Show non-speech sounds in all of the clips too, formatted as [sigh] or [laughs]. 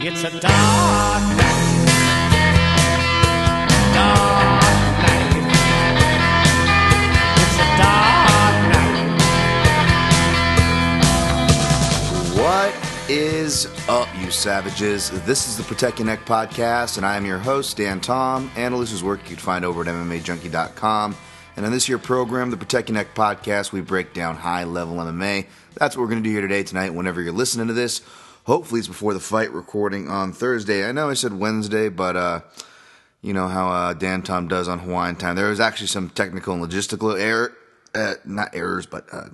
It's a dark night. Dark night. It's a dark night. What is up, you savages? This is the Protect Ya Neck podcast, and I am your host, Dan Tom. Analysts' work you can find over at MMAJunkie.com. And on this year program, the Protect Ya Neck podcast, we break down high level MMA. That's what we're going to do here today, tonight, whenever you're listening to this. Hopefully, it's before the fight recording on Thursday. I know I said Wednesday, but uh, you know how uh, Dan Tom does on Hawaiian time. There was actually some technical and logistical error, uh, not errors, but uh,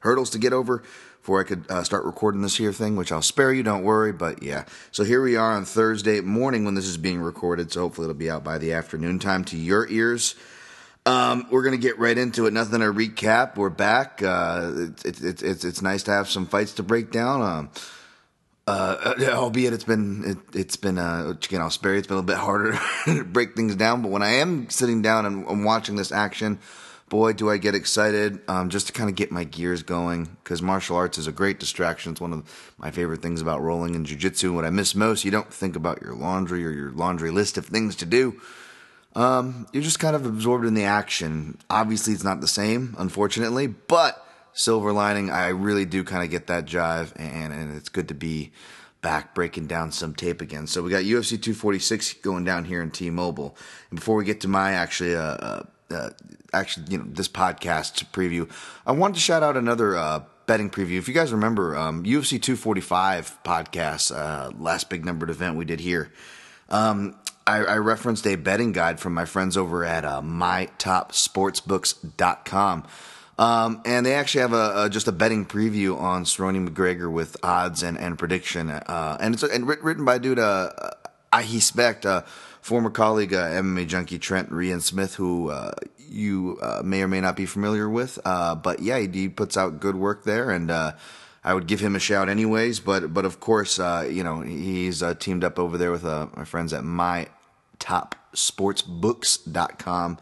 hurdles to get over before I could uh, start recording this here thing, which I'll spare you, don't worry. But yeah, so here we are on Thursday morning when this is being recorded. So hopefully it'll be out by the afternoon time to your ears. Um, we're gonna get right into it. Nothing to recap. We're back. Uh, it's it, it's it's nice to have some fights to break down. Um, uh, albeit it's been it, it's been uh, spare you. It's been a little bit harder [laughs] to break things down. But when I am sitting down and, and watching this action, boy, do I get excited um, just to kind of get my gears going because martial arts is a great distraction. It's one of my favorite things about rolling in jujitsu. What I miss most, you don't think about your laundry or your laundry list of things to do. Um, you're just kind of absorbed in the action. Obviously, it's not the same, unfortunately, but silver lining, I really do kind of get that jive, and, and it's good to be back breaking down some tape again. So we got UFC 246 going down here in T-Mobile. And before we get to my actually, uh, uh, uh, actually, you know, this podcast preview, I wanted to shout out another uh, betting preview. If you guys remember, um, UFC 245 podcast, uh, last big numbered event we did here. Um, I, I, referenced a betting guide from my friends over at uh, mytopsportsbooks.com. Um, and they actually have a, a, just a betting preview on Cerrone McGregor with odds and, and prediction. Uh, and it's and written by dude, uh, Ahi Specht, uh, former colleague, uh, MMA junkie Trent Reinsmith, who, uh, you, uh, may or may not be familiar with. Uh, but yeah, he, he, puts out good work there and, uh, I would give him a shout anyways, but, but of course, you know, he's, teamed up over there with, my friends at mytopsportsbooks.com.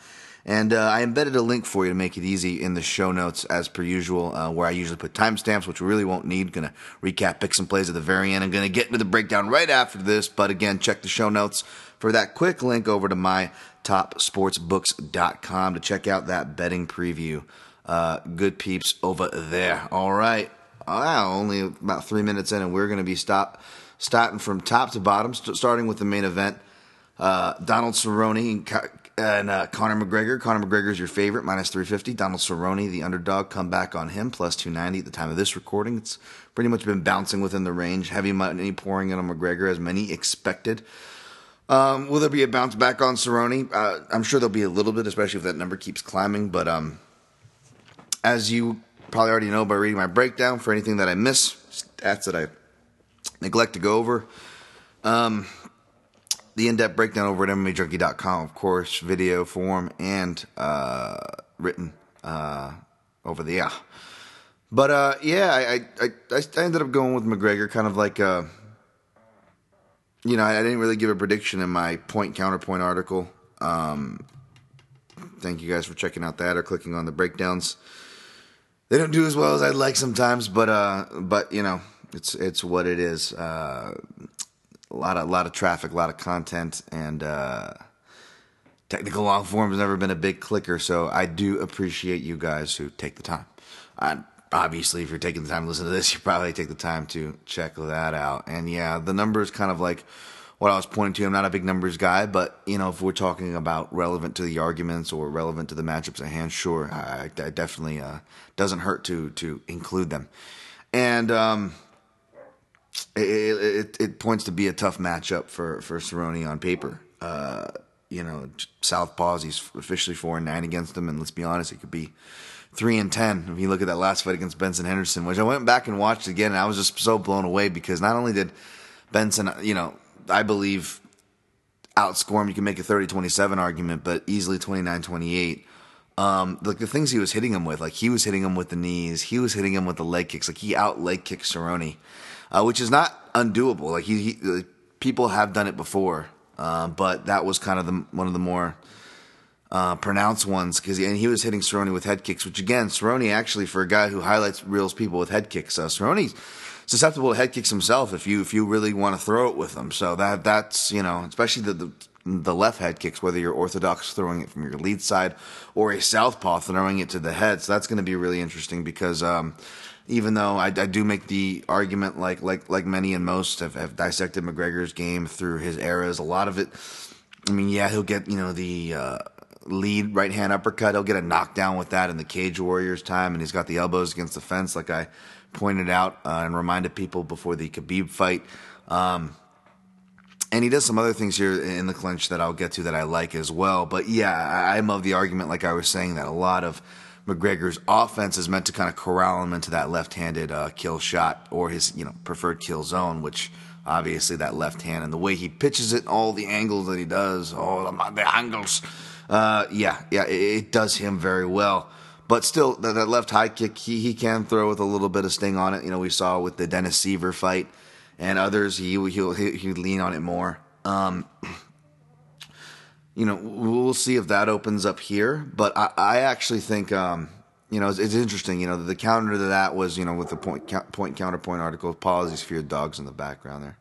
And uh, I embedded a link for you to make it easy in the show notes, as per usual, uh, where I usually put timestamps, which we really won't need. Gonna recap picks and plays at the very end. I'm gonna get into the breakdown right after this, but again, check the show notes for that quick link over to my topsportsbooks.com to check out that betting preview. Uh, good peeps over there. All right. Wow, only about three minutes in, and we're going to be stop starting from top to bottom, st- starting with the main event. Uh, Donald Cerrone and uh, Conor McGregor. Conor McGregor is your favorite, minus 350. Donald Cerrone, the underdog, come back on him, plus 290 at the time of this recording. It's pretty much been bouncing within the range. Heavy money pouring in on McGregor, as many expected. Um, will there be a bounce back on Cerrone? Uh, I'm sure there'll be a little bit, especially if that number keeps climbing. But um, as you probably already know by reading my breakdown, for anything that I miss, stats that I neglect to go over, um, the in-depth breakdown over at MMAJunkie.com, of course, video form and uh, written uh, over the yeah. But uh, yeah, I, I I ended up going with McGregor, kind of like uh, you know, I didn't really give a prediction in my point counterpoint article. Um, thank you guys for checking out that or clicking on the breakdowns. They don't do as well as I'd like sometimes, but uh, but you know, it's it's what it is. Uh, a lot of a lot of traffic, a lot of content, and uh, technical long form has never been a big clicker. So I do appreciate you guys who take the time. Uh, obviously, if you're taking the time to listen to this, you probably take the time to check that out. And yeah, the number is kind of like what I was pointing to. I'm not a big numbers guy, but you know, if we're talking about relevant to the arguments or relevant to the matchups at hand, sure, I, I definitely uh, doesn't hurt to to include them. And um, it, it, it, points to be a tough matchup for, for Cerrone on paper. Uh, you know, Southpaws, he's officially 4 and 9 against them, and let's be honest, it could be three and ten. If you look at that last fight against Benson Henderson, which I went back and watched again, and I was just so blown away because not only did Benson, you know, I believe outscore him, you can make a 30-27 argument, but easily 29-28. Um, like the things he was hitting him with, like he was hitting him with the knees, he was hitting him with the leg kicks, like he out leg kicked Cerrone, uh, which is not undoable. Like he, he like people have done it before, uh, but that was kind of the one of the more uh, pronounced ones because and he was hitting Cerrone with head kicks, which again, Cerrone actually for a guy who highlights reels people with head kicks, uh, Cerrone's susceptible to head kicks himself if you if you really want to throw it with him. So that that's you know especially the, the the left head kicks, whether you're orthodox throwing it from your lead side or a southpaw throwing it to the head. So that's going to be really interesting because um, even though I, I, do make the argument, like like like many and most have, have dissected McGregor's game through his eras, a lot of it. I mean, yeah, he'll get you know the. Uh, lead right hand uppercut. He'll get a knockdown with that in the Cage Warriors time, and he's got the elbows against the fence, like I pointed out uh, and reminded people before the Khabib fight. Um, and he does some other things here in the clinch that I'll get to that I like as well. But yeah, I'm of the argument, like I was saying, that a lot of McGregor's offense is meant to kind of corral him into that left-handed uh, kill shot or his you know preferred kill zone, which obviously that left hand and the way he pitches it, all the angles that he does, all the angles uh, yeah, yeah, it, it, does him very well. But still, that, that, left high kick, he, he can throw with a little bit of sting on it. You know, we saw with the Dennis Siver fight and others, he he would lean on it more. Um, you know, we'll see if that opens up here. But I, I actually think, um, you know, it's, it's, interesting. You know, the counter to that was, you know, with the point point counterpoint article, apologies for your dogs in the background there,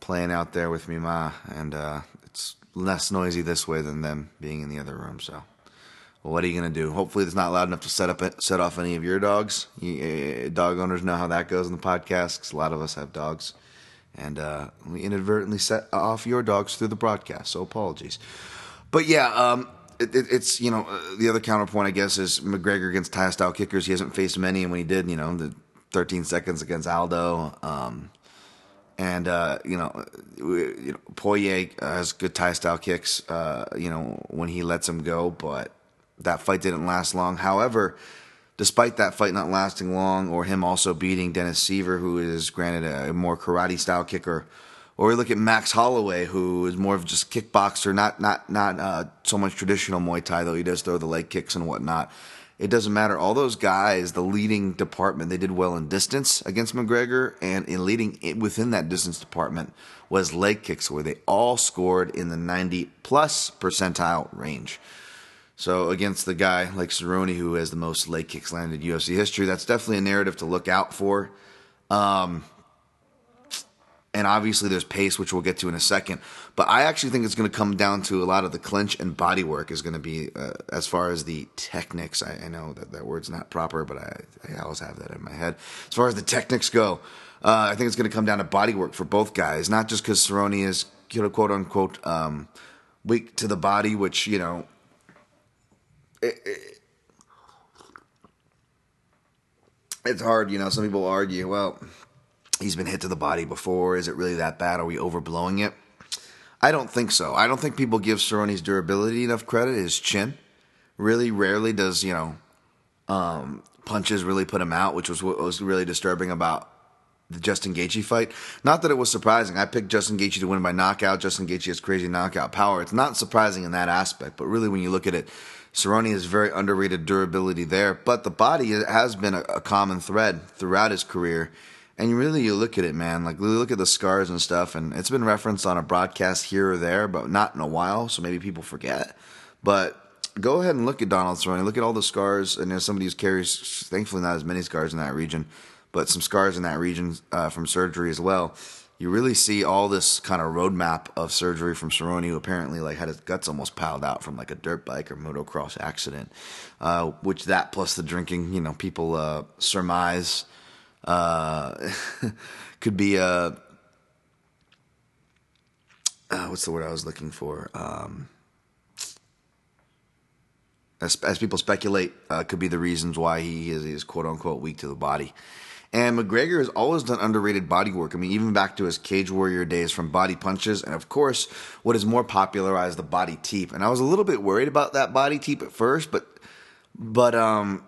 playing out there with me, ma, and uh, it's less noisy this way than them being in the other room. So, well, what are you to do? Hopefully, it's not loud enough to set up set off any of your dogs. You, uh, dog owners know how that goes in the podcast because a lot of us have dogs, and uh, we inadvertently set off your dogs through the broadcast. So apologies. But yeah, um, it, it, it's you know uh, the other counterpoint I guess is McGregor against Thai style kickers. He hasn't faced many, and when he did, you know the 13 seconds against Aldo. Um, and uh, you know, you know, Poirier has good Thai style kicks. Uh, you know, when he lets him go, but that fight didn't last long. However, despite that fight not lasting long, or him also beating Dennis Siver, who is granted a more karate style kicker, or we look at Max Holloway, who is more of just kickboxer, not not not uh, so much traditional Muay Thai, though he does throw the leg kicks and whatnot it doesn't matter. All those guys, the leading department, they did well in distance against McGregor, and in leading within that distance department was leg kicks, where they all scored in the 90 plus percentile range. So against the guy like Cerrone, who has the most leg kicks landed in UFC history, that's definitely a narrative to look out for. Um, and obviously there's pace, which we'll get to in a second. But I actually think it's going to come down to a lot of the clinch and body work is going to be uh, as far as the techniques. I, I, know that that word's not proper, but I, I, always have that in my head. As far as the techniques go, uh, I think it's going to come down to body work for both guys, not just because Cerrone is quote unquote um, weak to the body, which you know. It, it, it's hard, you know. Some people argue, well, he's been hit to the body before. Is it really that bad? Are we overblowing it? I don't think so. I don't think people give Cerrone's durability enough credit. His chin really rarely does, you know, um, punches really put him out, which was what was really disturbing about the Justin Gaethje fight. Not that it was surprising. I picked Justin Gaethje to win by knockout. Justin Gaethje has crazy knockout power. It's not surprising in that aspect, but really when you look at it, Cerrone has very underrated durability there. But the body has been a, a common thread throughout his career and really you look at it, man. Like look at the scars and stuff, and it's been referenced on a broadcast here or there, but not in a while. So maybe people forget. But go ahead and look at Donald Cerrone. Look at all the scars, and there's somebody who carries, thankfully, not as many scars in that region, but some scars in that region uh, from surgery as well. You really see all this kind of roadmap of surgery from Cerrone, who apparently like had his guts almost piled out from like a dirt bike or motocross accident. Uh, which that plus the drinking, you know, people uh, surmise uh, [laughs] could be a uh, what's the word I was looking for? Um, as, as people speculate, uh, could be the reasons why he is, is quote unquote weak to the body. And McGregor has always done underrated body work. I mean, even back to his Cage Warrior days from body punches, and of course, what is more popularized the body teep. And I was a little bit worried about that body teep at first, but but um,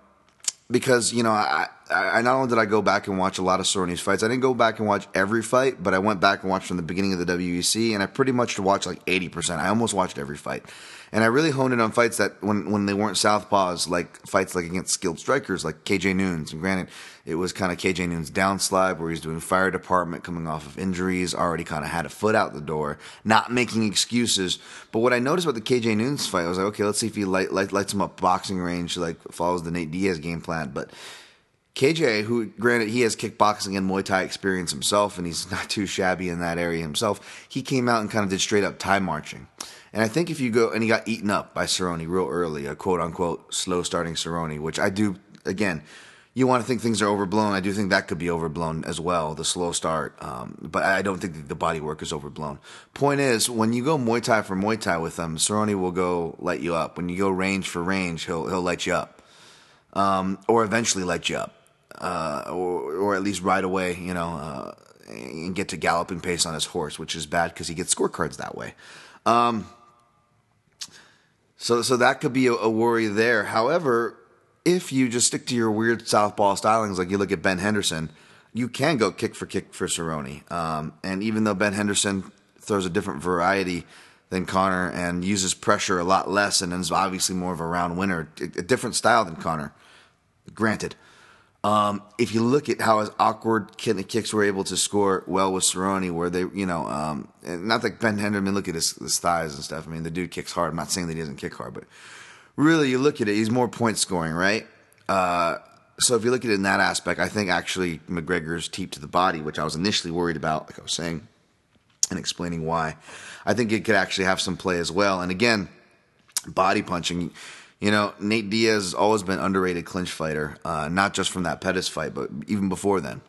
because you know I, I not only did I go back and watch a lot of Cerrone's fights, I didn't go back and watch every fight, but I went back and watched from the beginning of the WEC, and I pretty much watched like eighty percent. I almost watched every fight, and I really honed in on fights that when when they weren't southpaws, like fights like against skilled strikers, like KJ Noons. And granted, it was kind of KJ Noons' downslide where he's doing fire department, coming off of injuries, already kind of had a foot out the door, not making excuses. But what I noticed about the KJ Noons fight, I was like, okay, let's see if he light, light, lights him up boxing range, like follows the Nate Diaz game plan, but KJ, who granted he has kickboxing and Muay Thai experience himself, and he's [laughs] not too shabby in that area himself, he came out and kind of did straight up Thai marching. And I think if you go and he got eaten up by Cerrone real early, a quote unquote slow starting Cerrone, which I do again. You want to think things are overblown. I do think that could be overblown as well, the slow start. Um, but I don't think the body work is overblown. Point is, when you go Muay Thai for Muay Thai with him, Cerrone will go light you up. When you go range for range, he'll he'll light you up, um, or eventually light you up uh, or, or at least right away, you know, uh, and get to galloping pace on his horse, which is bad because he gets scorecards that way. Um, so, so that could be a, a, worry there. However, if you just stick to your weird southpaw stylings, like you look at Ben Henderson, you can go kick for kick for Cerrone. Um, and even though Ben Henderson throws a different variety than Conor and uses pressure a lot less and is obviously more of a round winner, a, different style than Conor, granted. Um, if you look at how his awkward kicks were able to score well with Cerrone, where they, you know, um, not that Ben Henderson, I mean, look at his, his, thighs and stuff. I mean, the dude kicks hard. I'm not saying that he doesn't kick hard, but really, you look at it, he's more point scoring, right? Uh, so if you look at it in that aspect, I think actually McGregor's teep to the body, which I was initially worried about, like I was saying, and explaining why, I think it could actually have some play as well. And again, body punching you know, Nate Diaz has always been underrated clinch fighter, uh, not just from that Pettis fight, but even before then.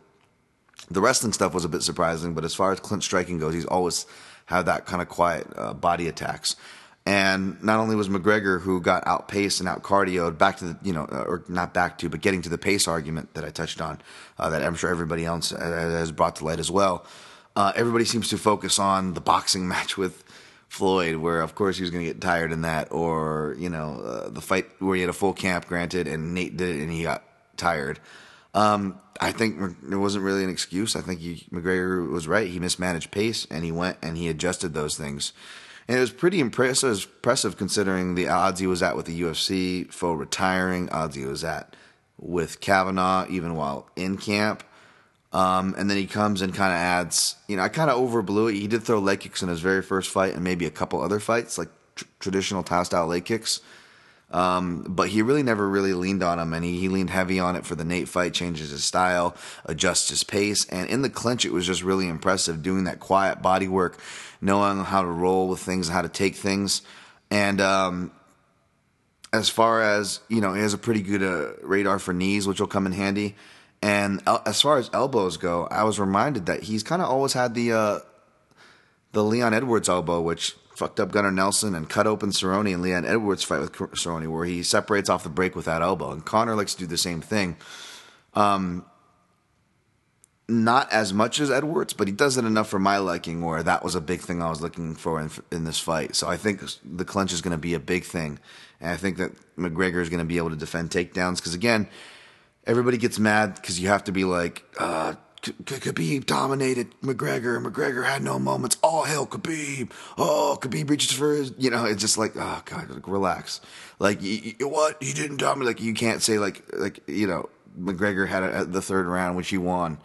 The wrestling stuff was a bit surprising, but as far as clinch striking goes, he's always had that kind of quiet uh, body attacks. And not only was McGregor who got outpaced and out cardioed back to the, you know, uh, or not back to, but getting to the pace argument that I touched on, uh, that I'm sure everybody else has brought to light as well. Uh, everybody seems to focus on the boxing [laughs] match with Floyd, where of course he was going to get tired in that, or you know uh, the fight where he had a full camp, granted, and Nate did it and he got tired. Um, I think there wasn't really an excuse. I think he, McGregor was right. He mismanaged pace and he went and he adjusted those things. And it was pretty impressive, impressive considering the odds he was at with the UFC, full retiring, odds he was at with Kavanagh even while in camp. Um, and then he comes and kind of adds, you know, I kind of overblew it. He did throw leg kicks in his very first fight and maybe a couple other fights, like tr- traditional Thai style leg kicks. Um, but he really never really leaned on him, and he, he leaned heavy on it for the Nate fight, changes his style, adjusts his pace. And in the clinch, it was just really impressive doing that quiet body work, knowing how to roll with things, how to take things. And um, as far as, you know, he has a pretty good uh, radar for knees, which will come in handy. And as far as elbows go, I was reminded that he's kind of always had the uh, the Leon Edwards elbow, which fucked up Gunnar Nelson and cut open Cerrone and Leon Edwards fight with Cerrone, where he separates off the break with that elbow. And Conor likes to do the same thing. Um, not as much as Edwards, but he does it enough for my liking. Where that was a big thing I was looking for in, in this fight. So I think the clinch is going to be a big thing, and I think that McGregor is going to be able to defend takedowns because again everybody gets mad because you have to be like, uh, Khabib dominated McGregor. McGregor had no moments. All hell, Khabib. Oh, Khabib reaches for his. You know, it's just like, oh god, like, relax. Like, you, you, what? He didn't dominate. Like, you can't say like, like you know, McGregor had a, the third round, which he won,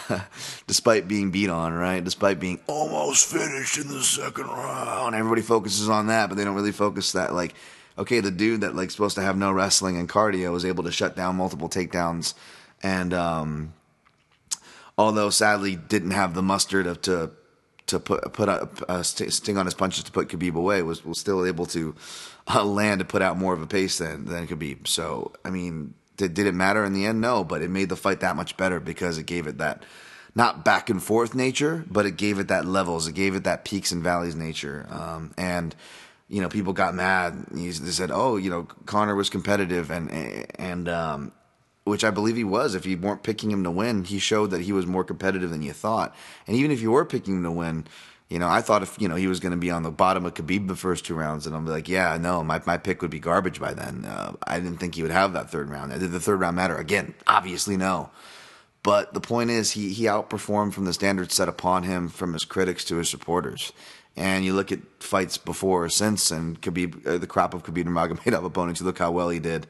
[laughs] despite being beat on, right? Despite being almost finished in the second round. Everybody focuses on that, but they don't really focus that like okay, the dude that like supposed to have no wrestling and cardio was able to shut down multiple takedowns, and um, although sadly didn't have the mustard of to to put put a, a sting on his punches to put Khabib away, was was still able to uh, land to put out more of a pace than than Khabib. So I mean, did did it matter in the end? No, but it made the fight that much better because it gave it that not back and forth nature, but it gave it that levels. It gave it that peaks and valleys nature, um, and you know, people got mad. They said, "Oh, you know, Conor was competitive," and and um, which I believe he was. If you weren't picking him to win, he showed that he was more competitive than you thought. And even if you were picking him to win, You know, I thought if you know he was going to be on the bottom of Khabib the first two rounds, and I'm like, yeah, no, my my pick would be garbage by then. Uh, I didn't think he would have that third round. Did the third round matter? Again, obviously no. But the point is, he he outperformed from the standards set upon him from his critics to his supporters. And you look at fights before or since, and Khabib, uh, the crop of Khabib Nurmagomedov opponents, you look how well he did.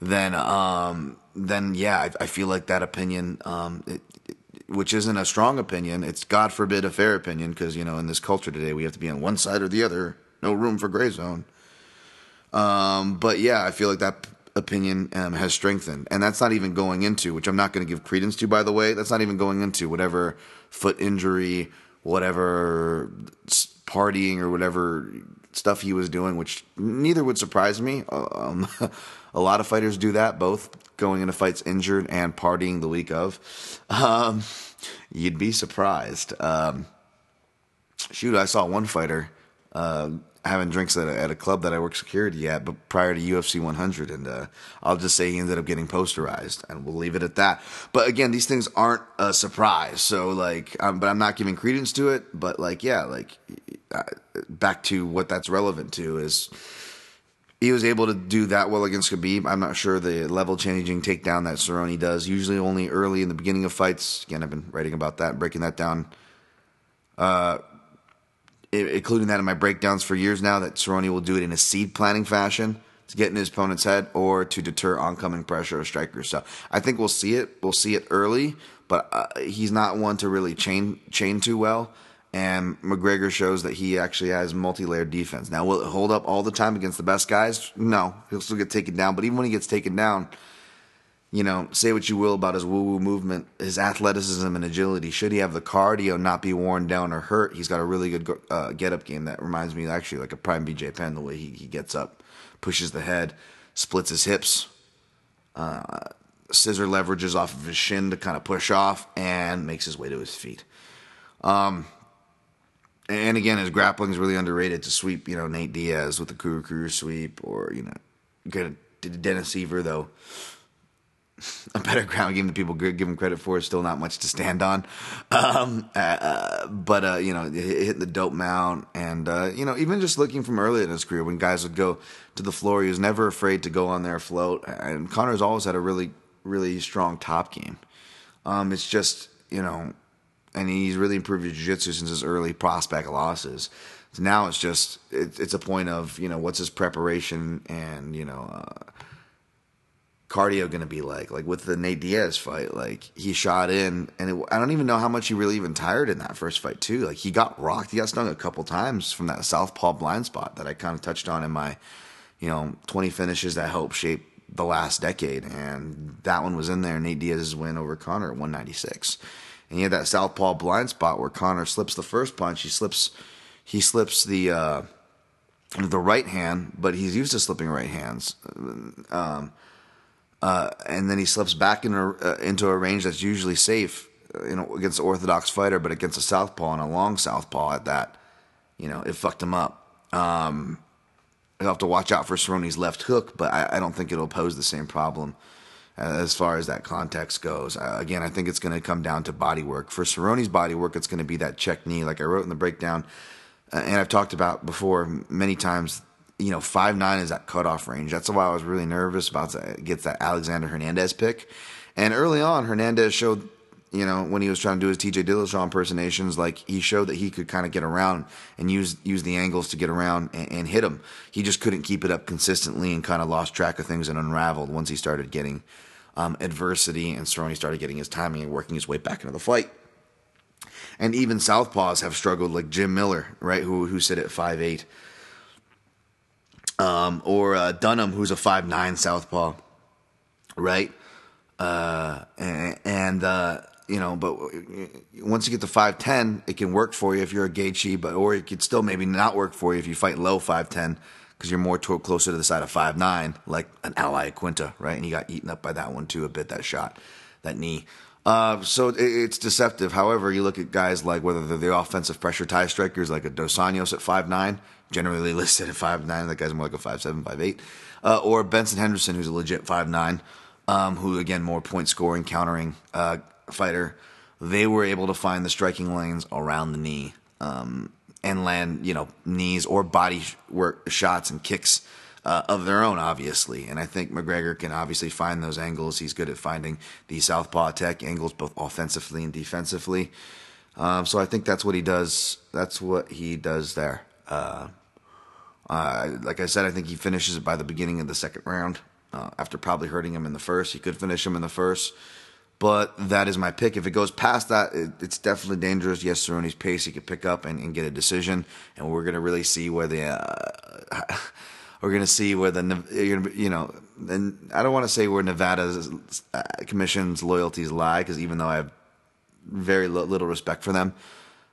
Then, um, then yeah, I, I feel like that opinion, um, it, which isn't a strong opinion. It's God forbid a fair opinion because you know in this culture today we have to be on one side or the other. No room for gray zone. Um, but yeah, I feel like that opinion um, has strengthened, and that's not even going into which I'm not going to give credence to. By the way, that's not even going into whatever foot injury, whatever partying or whatever stuff he was doing, which neither would surprise me. Um, [laughs] a lot of fighters do that, both going into fights injured and partying the week of. Um, you'd be surprised. Um, shoot, I saw one fighter uh, having drinks at a, at a, club that I work security at, but prior to UFC 100, and uh, I'll just say he ended up getting posterized, and we'll leave it at that. But again, these things aren't a surprise, so like, um, but I'm not giving credence to it. But like, yeah, like uh, back to what that's relevant to is he was able to do that well against Khabib. I'm not sure the level changing takedown that Cerrone does. Usually only early in the beginning of fights. Again, I've been writing about that, breaking that down, uh, including that in my breakdowns for years now. That Cerrone will do it in a seed planning fashion to get in his opponent's head or to deter oncoming pressure or strikers. So I think we'll see it. We'll see it early, but uh, he's not one to really chain chain too well and McGregor shows that he actually has multi-layered defense. Now, will it hold up all the time against the best guys? No, he'll still get taken down. But even when he gets taken down, you know, say what you will about his woo-woo movement, his athleticism and agility. Should he have the cardio, not be worn down or hurt, he's got a really good uh, get-up game that reminds me actually like a prime BJ Penn. The way he, he gets up, pushes the head, splits his hips, uh, scissor leverages off of his shin to kind of push off, and makes his way to his feet. Um, and again, his grappling is really underrated to sweep, you know, Nate Diaz with the Kuru Kuru sweep, or you know, get Dennis Siver though. [laughs] A better ground game than people give him credit for. Is still not much to stand on, um, uh, uh, but uh, you know, hitting the dope mount, and uh, you know, even just looking from early in his career when guys would go to the floor, he was never afraid to go on their float. And Conor's always had a really, really strong top game. Um, it's just you know and he's really improved his jiu-jitsu since his early prospect losses. So now it's just it, it's a point of you know what's his preparation and you know uh, cardio going to be like? Like with the Nate Diaz fight like he shot in and it, I don't even know how much he really even tired in that first fight too. Like he got rocked he got stung a couple times from that southpaw blind spot that I kind of touched on in my you know 20 finishes that helped shape the last decade and that one was in there. Nate Diaz's win over Conor at 196 and he had that southpaw blind spot where Conor slips the first punch. He slips, he slips the uh, the right hand, but he's used to slipping right hands. Um, uh, and then he slips back into uh, into a range that's usually safe, uh, you know, against an orthodox fighter, but against a southpaw and a long southpaw at that, you know, it fucked him up. Um, you'll have to watch out for Cerrone's left hook, but I, I don't think it'll pose the same problem as far as that context goes. Uh, again, I think it's going to come down to body work. For Cerrone's body work, it's going to be that check knee, like I wrote in the breakdown, uh, and I've talked about before many times. You know, five nine is that cutoff range. That's why I was really nervous about to get that Alexander Hernandez pick. And early on, Hernandez showed, you know, when he was trying to do his TJ Dillashaw impersonations, like he showed that he could kind of get around and use use the angles to get around and, and hit him. He just couldn't keep it up consistently and kind of lost track of things and unraveled once he started getting um, adversity, and Cerrone started getting his timing and working his way back into the fight. And even southpaws have struggled, like Jim Miller, right, who who sit at five eight, um, or uh, Dunham, who's a five nine southpaw, right, uh, and, and uh, you know, but once you get to five ten, it can work for you if you're a Gaethje, but or it could still maybe not work for you if you fight low five ten because you're more closer to the side of five nine, like an Al Iaquinta, right? And he got eaten up by that one too a bit. That shot, that knee. Uh, so it, it's deceptive. However, you look at guys like whether they're the offensive pressure Thai strikers, like a Dos Anjos at five nine, generally [laughs] listed at five nine. That guy's more like a five seven, five eight, uh, or Benson Henderson, who's a legit five nine, um, who again more point scoring, countering uh, fighter. They were able to find the striking lanes around the knee um, and land, you know, knees or body work shots and kicks uh, of their own, obviously. And I think McGregor can obviously find those angles. He's good at finding the southpaw attack angles, both offensively and defensively. Um, so I think that's what he does. That's what he does there. Uh, uh, like I said, I think he finishes it by the beginning of the second round. Uh, after probably hurting him in the first, he could finish him in the first. But that is my pick. If it goes past that, it, it's definitely dangerous. Yes, Cerrone's pace he could pick up and, and get a decision, and we're gonna really see where the uh, [laughs] we're gonna see where the you know, and I don't want to say where Nevada's uh, commission's loyalties lie because even though I have very little respect for them,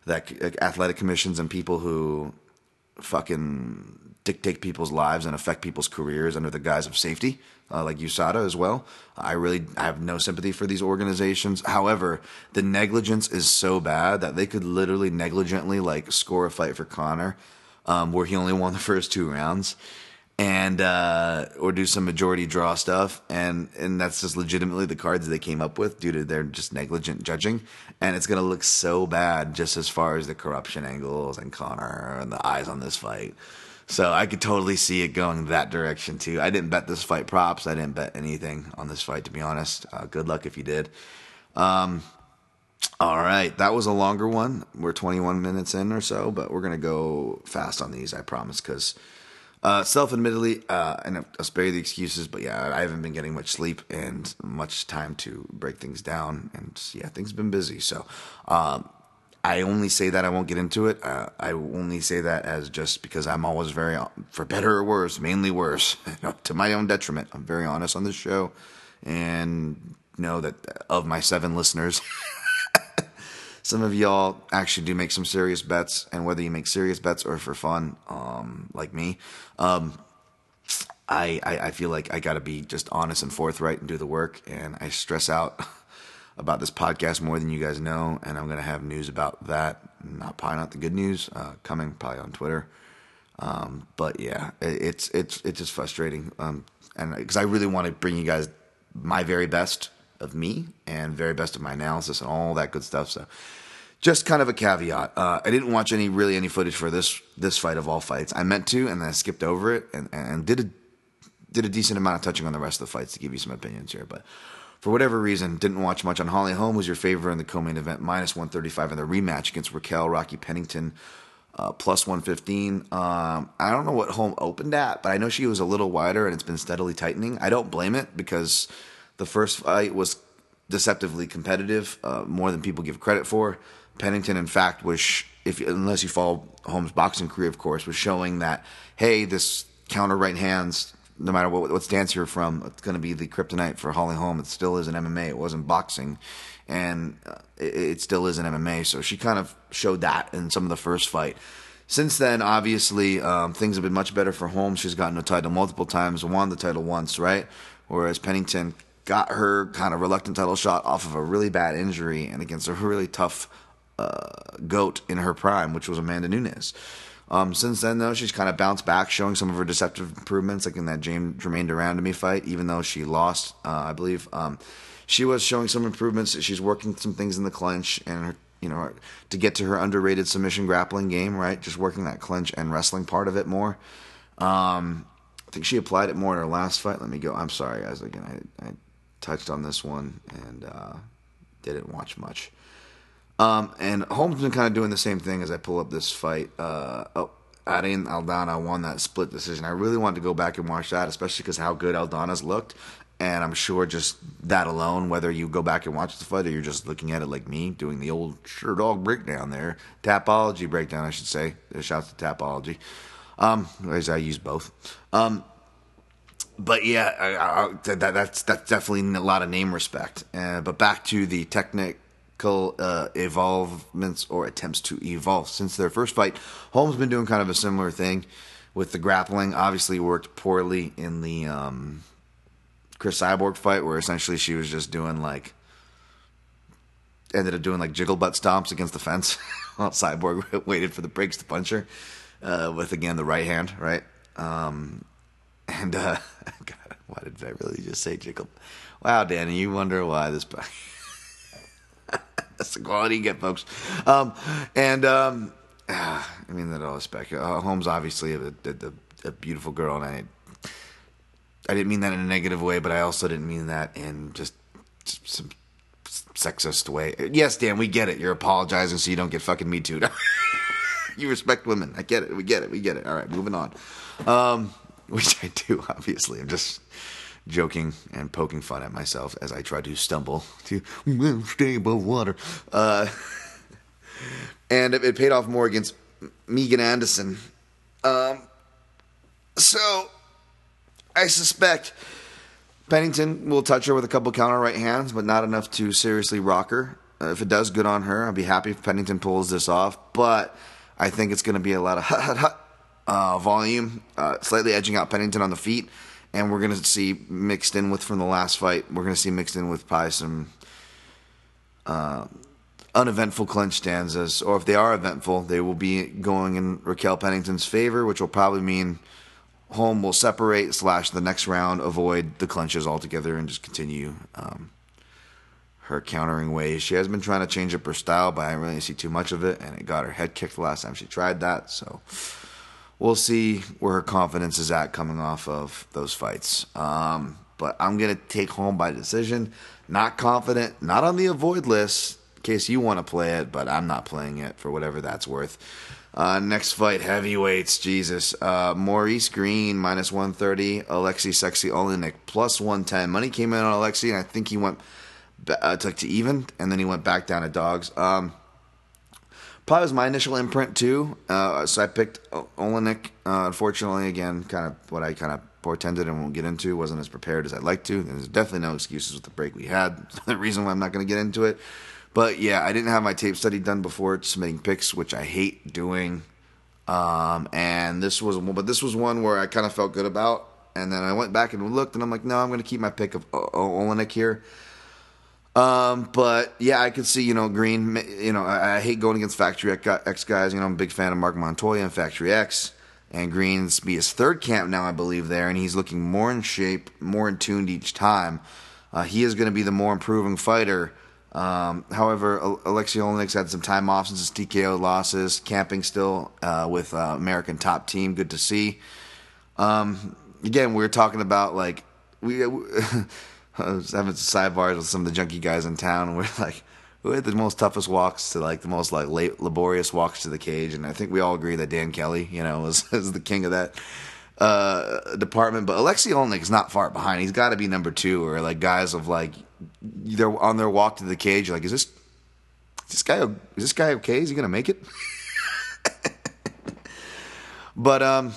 that athletic commissions and people who fucking dictate people's lives and affect people's careers under the guise of safety, uh, like USADA as well. I really I have no sympathy for these organizations. However, the negligence is so bad that they could literally negligently like score a fight for Conor, um, where he only won the first two rounds, and uh, or do some majority draw stuff, and and that's just legitimately the cards they came up with due to their just negligent judging, and it's gonna look so bad just as far as the corruption angles and Conor and the eyes on this fight. So I could totally see it going that direction too. I didn't bet this fight props. I didn't bet anything on this fight to be honest. Uh, good luck if you did. Um, all right, that was a longer one. We're 21 minutes in or so, but we're gonna go fast on these. I promise, because uh, self-admittedly, uh, and I'll spare you the excuses, but yeah, I haven't been getting much sleep and much time to break things down, and yeah, things have been busy. So, um, I only say that I won't get into it. Uh, I only say that as just because I'm always very, for better or worse, mainly worse, [laughs] to my own detriment. I'm very honest on this show, and know that of my seven listeners, [laughs] some of y'all actually do make some serious bets, and whether you make serious bets or for fun, um, like me, um, I, I I feel like I got to be just honest and forthright and do the work, and I stress out. [laughs] about this podcast more than you guys know, and I'm to have news about that. Not probably not the good news uh, coming probably on Twitter. Um, but yeah, it, it's it's it's just frustrating, um, and because I really want to bring you guys my very best of me and very best of my analysis and all that good stuff. So, just kind of a caveat. Uh, I didn't watch any really any footage for this this fight of all fights. I meant to, and then I skipped over it and, and did a did a decent amount of touching on the rest of the fights to give you some opinions here. But for whatever reason, didn't watch much on Holly Holm was your favorite in the co-main event, minus 135 in the rematch against Raquel Rocky Pennington, uh, plus 115. Um, I don't know what Holm opened at, but I know she was a little wider and it's been steadily tightening. I don't blame it because the first fight was deceptively competitive, uh, more than people give credit for. Pennington, in fact, was if unless you follow Holm's boxing career, of course, was showing that hey, this counter right hands no matter what what stance you're from, it's going to be the kryptonite for Holly Holm. It still is an MMA. It wasn't boxing, and uh, it, it, still is an MMA. So she kind of showed that in some of the first fight. Since then, obviously, um, things have been much better for Holmes. She's gotten a title multiple times, won the title once, right? Whereas Pennington got her kind of reluctant title shot off of a really bad injury and against a really tough uh, goat in her prime, which was Amanda Nunes. Um, since then, though, she's kind of bounced back, showing some of her deceptive improvements, like in that James Germaine de Randamie fight, even though she lost, uh, I believe. Um, she was showing some improvements. She's working some things in the clinch and her, you know, to get to her underrated submission grappling game, right? Just working that clinch and wrestling part of it more. Um, I think she applied it more in her last fight. Let me go. I'm sorry, guys. Again, I, I touched on this one and uh, didn't watch much. Um, and Holm's been kind of doing the same thing as I pull up this fight. Uh, oh, Adrian Aldana won that split decision. I really wanted to go back and watch that, especially because how good Aldana's looked. And I'm sure just that alone, whether you go back and watch the fight or you're just looking at it like me, doing the old Sherdog breakdown there, tapology breakdown, I should say. Shouts to tapology. Um, as I use both. Um, but yeah, I, I, that, that's that's definitely a lot of name respect. Uh, but back to the technique uh, evolvements or attempts to evolve. Since their first fight, Holm's been doing kind of a similar thing with the grappling. Obviously, worked poorly in the um, Cris Cyborg fight, where essentially she was just doing like ended up doing like jiggle butt stomps against the fence [laughs] while Cyborg [laughs] waited for the breaks to punch her uh, with again the right hand, right? Um, and uh, [laughs] God, why did I really just say jiggle? Wow, Danny, you wonder why this. [laughs] That's the quality you get, folks. Um, and um, I mean that all respect. Uh, Holm's obviously a, a, a beautiful girl, and I I didn't mean that in a negative way, but I also didn't mean that in just some sexist way. Yes, Dan, we get it. You're apologizing so you don't get fucking me too. [laughs] you respect women. I get it. We get it. We get it. All right, moving on. Um, [laughs] which I do, obviously. I'm just joking and poking fun at myself as I try to stumble [laughs] to stay above water. Uh, [laughs] and it, paid off more against Megan Anderson. Um, so I suspect Pennington will touch her with a couple counter right hands, but not enough to seriously rock her. Uh, if it does, good on her. I'd be happy if Pennington pulls this off, but I think it's going to be a lot of hut hut hut uh, volume, uh, slightly edging out Pennington on the feet, and we're to see mixed in with from the last fight. We're to see mixed in with probably some uh, uneventful clinch stanzas, or if they are eventful, they will be going in Raquel Pennington's favor, which will probably mean Holm will separate slash the next round avoid the clinches altogether and just continue um, her countering ways. She has been trying to change up her style, but I didn't really see too much of it, and it got her head kicked the last time she tried that. So we'll see where her confidence is at coming off of those fights. Um, but I'm gonna take Holm by decision. Not confident, not on the avoid list in case you want to play it, but I'm not playing it for whatever that's worth. Uh, next fight, heavyweights, Jesus. Uh, Maurice Greene, minus 130. Alexi Sexy Oleinik, plus 110. Money came in on Alexi, and I think he went uh, took to even, and then he went back down to dogs. Um, probably was my initial imprint, too. Uh, so I picked Oleinik. Uh, unfortunately, again, kind of what I kind of portended and won't get into. Wasn't as prepared as I'd like to. And There's definitely no excuses with the break we had. [laughs] the reason why I'm not going to get into it. But yeah, I didn't have my tape study done before submitting picks, which I hate doing. Um, and this was, but this was one where I kind of felt good about. And then I went back and looked, and I'm like, no, I'm going to keep my pick of Oleinik here. Um, but yeah, I could see, you know, Greene. you know, I, I hate going against Factory X guys. You know, I'm a big fan of Marc Montoya and Factory X. And Greene's be his third camp now, I believe, there. And he's looking more in shape, more in tuned each time. Uh, he is going to be the more improving fighter. Um, however, Alexei Oleinik's had some time off since his TKO losses, camping still uh, with uh, American top team. Good to see. Um, again, we are talking about like we. [laughs] I was having sidebars with some of the junkie guys in town, [laughs] and we're like, who had the most toughest walks to like the most like late, laborious walks to the cage? And I think we all agree that Dan Kelly, you know, [laughs] is, the king of that uh, department. But Alexei Oleinik is not far behind. He's got to be number two, or like guys of like they're on their walk to the cage. Like, is this is this guy is this guy okay? Is he gonna make it? [laughs] but um,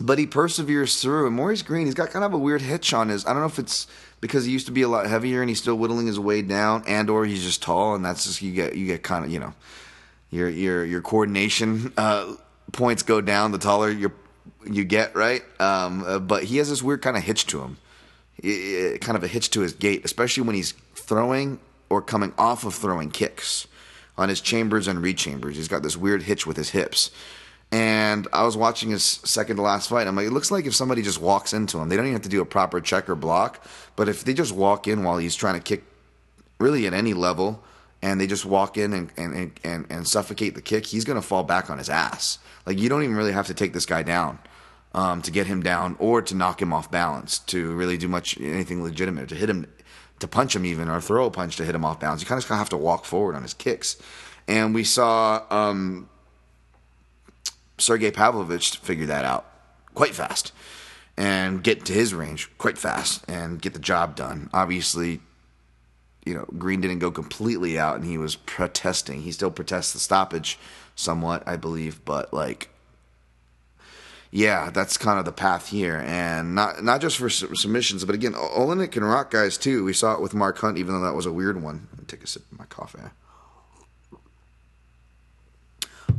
but he perseveres through. And Maurice Green, he's got kind of a weird hitch on his. I don't know if it's because he used to be a lot heavier and he's still whittling his way down, and or he's just tall, and that's just you get you get kind of you know your your your coordination uh, points go down the taller you you get, right? Um, uh, but he has this weird kind of hitch to him, kind of a hitch to his gait, especially when he's throwing or coming off of throwing kicks on his chambers and rechambers. He's got this weird hitch with his hips. And I was watching his second to last fight. I'm like, it looks like if somebody just walks into him, they don't even have to do a proper check or block. But if they just walk in while he's trying to kick, really at any level, and they just walk in and and and, and suffocate the kick, he's to fall back on his ass. Like you don't even really have to take this guy down um, to get him down or to knock him off balance to really do much anything legitimate to hit him to punch him even or throw a punch to hit him off balance. You kind of have to walk forward on his kicks. And we saw um, Sergey Pavlovich to figure that out quite fast and get to his range quite fast and get the job done. Obviously, you know, Greene didn't go completely out and he was protesting. He still protests the stoppage somewhat, I believe, but like yeah, that's kind of the path here, and not not just for submissions, but again, Oleinik can rock guys too. We saw it with Mark Hunt, even though that was a weird one. take a sip of my coffee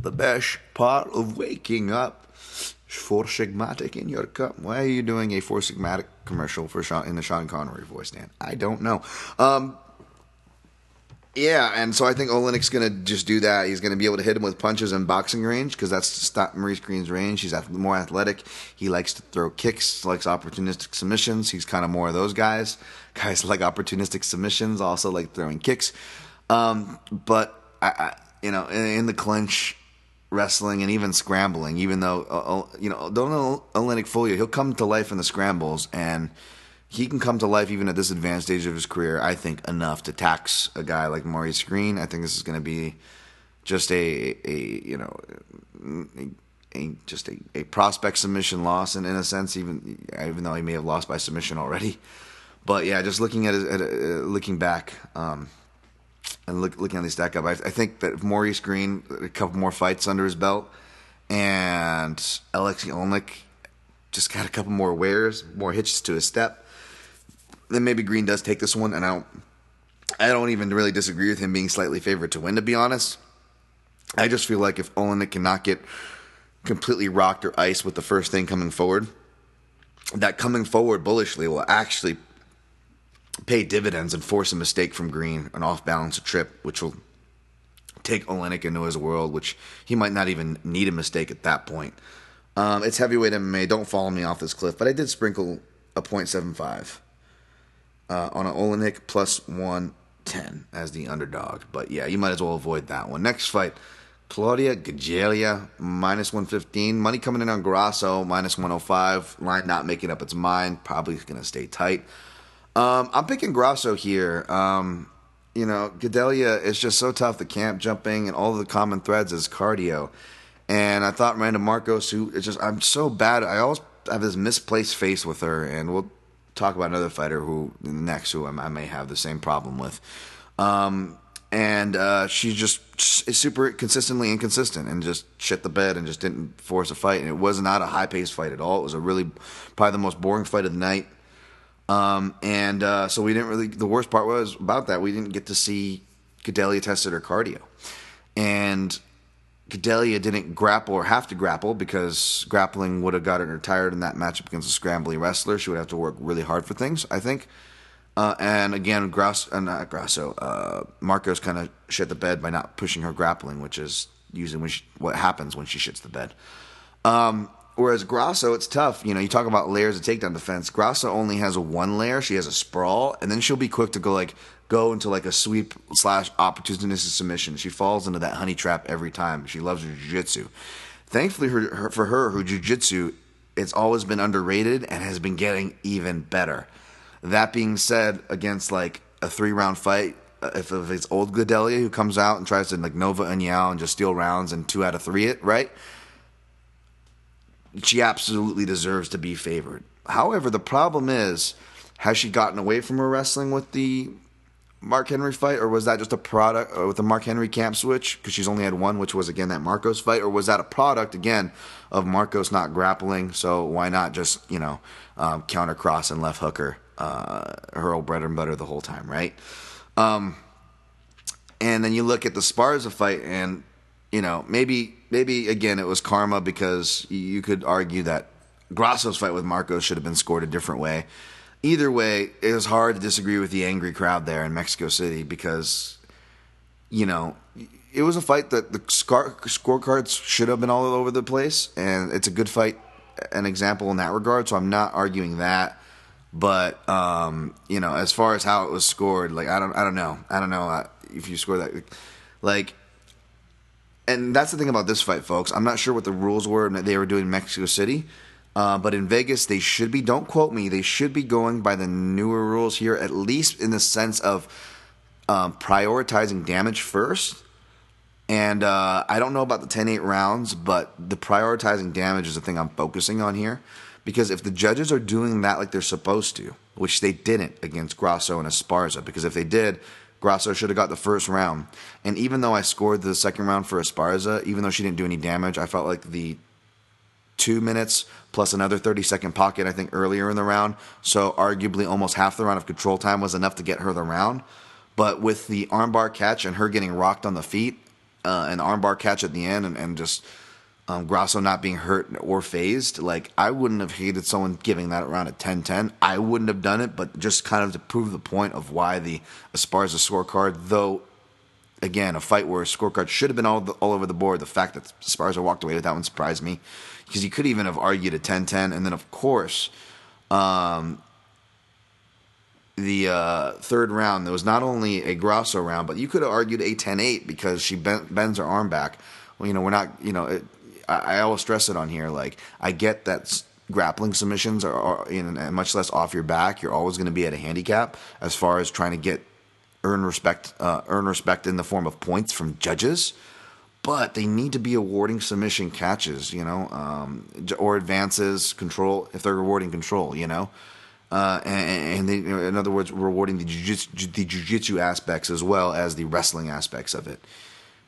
the best part of waking up is Four Sigmatic in your cup. Why are you doing a Four Sigmatic commercial for Sean, in the Sean Connery voice, Dan? I don't know. Um, yeah, and so I think Oleinik's going to just do that. He's going to be able to hit him with punches and boxing range because that's stop Maurice Greene's range. He's more athletic. He likes to throw kicks, likes opportunistic submissions. He's kind of more of those guys. [laughs] Guys like opportunistic submissions, also like throwing kicks. Um, but I, I, you know, in, in the clinch, wrestling and even scrambling. Even though uh, uh, you know, Oleinik fool you. He'll come to life in the scrambles, and he can come to life even at this advanced stage of his career. I think enough to tax a guy like Maurice Greene. I think this is going to be just a a you know. A, a, just a, a prospect submission loss, and in a sense, even even though he may have lost by submission already, but yeah, just looking at, it, at uh, looking back, um, and look, looking at the stack up, I, I, think that if Maurice Greene, a couple more fights under his belt, and Alexei Oleinik just got a couple more wears, more hitches to his step, then maybe Greene does take this one. And I don't, I don't even really disagree with him being slightly favored to win, to be honest. I just feel like if Oleinik cannot get completely rocked or iced with the first thing coming forward, that coming forward bullishly will actually pay dividends and force a mistake from Greene, an off balance trip, which will take Oleinik into his world, which he might not even need a mistake at that point. Um, it's heavyweight MMA. Don't follow me off this cliff, but I did sprinkle a .75 uh, on an Oleinik plus 110 as the underdog. But yeah, you might as well avoid that one. Next fight. Claudia Gadelha, minus 115. Money coming in on Grasso, minus 105. Line not making up its mind. Probably going to stay tight. Um, I'm picking Grasso here. Um, you know, Gadelha is just so tough. The camp jumping and all the common threads is cardio. And I thought Miranda Markos, who is just, I'm so bad. I always have this misplaced face with her. And we'll talk about another fighter who next, who I may have the same problem with. Um, and uh, she just is super consistently inconsistent and just shit the bed and just didn't force a fight. And it was not a high paced fight at all. It was a really probably the most boring fight of the night. Um, and uh, so we didn't really. The worst part was about that we didn't get to see Gadelha tested her cardio, and Gadelha didn't grapple or have to grapple because grappling would have gotten her tired in that matchup against a scrambly wrestler. She would have to work really hard for things, I think. Uh, and again, Grass, uh, not Grasso, uh, Markos kind of shit the bed by not pushing her grappling, which is usually she, what happens when she shits the bed. Um, whereas Grasso, it's tough. You know, you talk about layers of takedown defense. Grasso only has one layer. She has a sprawl, and then she'll be quick to go like go into like a sweep slash opportunistic submission. She falls into that honey trap every time. She loves her jiu-jitsu. Thankfully her, her, for her, her jiu-jitsu, it's always been underrated and has been getting even better. That being said, against like a three round fight, uh, if, if it's old Gadelha who comes out and tries to like Nova and Yao and just steal rounds and two out of three it, right? She absolutely deserves to be favored. However, the problem is, has she gotten away from her wrestling with the Mark Henry fight, or was that just a product uh, with the Mark Henry camp switch? Because she's only had one, which was again that Markos fight, or was that a product again of Markos not grappling? So why not just you know um, counter cross and left hooker uh, her old bread and butter the whole time, right? Um, and then you look at the Sparza fight, and you know maybe maybe again it was karma because you could argue that Grasso's fight with Markos should have been scored a different way. Either way, it was hard to disagree with the angry crowd there in Mexico City because you know it was a fight that the scorecards should have been all over the place, and it's a good fight, an example in that regard. So I'm not arguing that. But um, you know, as far as how it was scored, like I don't, I don't know, I don't know uh, if you score that, like. And that's the thing about this fight, folks. I'm not sure what the rules were that they were doing in Mexico City, uh, but in Vegas they should be. Don't quote me. They should be going by the newer rules here, at least in the sense of um, prioritizing damage first. And uh, I don't know about the 10-8 rounds, but the prioritizing damage is the thing I'm focusing on here. Because if the judges are doing that like they're supposed to, which they didn't against Grasso and Esparza, because if they did, Grasso should have got the first round. And even though I scored the second round for Esparza, even though she didn't do any damage, I felt like the two minutes plus another 30 second pocket, I think, earlier in the round. So arguably almost half the round of control time was enough to get her the round. But with the armbar catch and her getting rocked on the feet, uh, and armbar catch at the end, and, and just um, Grasso not being hurt or phased, like I wouldn't have hated someone giving that around a 10-10. I wouldn't have done it, but just kind of to prove the point of why the Esparza scorecard, though again, a fight where a scorecard should have been all, the, all over the board, the fact that Esparza walked away with that one surprised me because you could even have argued a 10-10 and then of course um, the uh, third round there was not only a Grasso round, but you could have argued a 10-8 because she bent, bends her arm back well, you know, we're not, you know, it, I, I always stress it on here. Like, I get that grappling submissions are, are in, much less off your back. You're always going to be at a handicap as far as trying to get earn respect, uh, earn respect in the form of points from judges. But they need to be awarding submission catches, you know, um, or advances, control if they're rewarding control, you know. Uh, and, and they, in other words, rewarding the jiu-jitsu, the jiu-jitsu aspects as well as the wrestling aspects of it.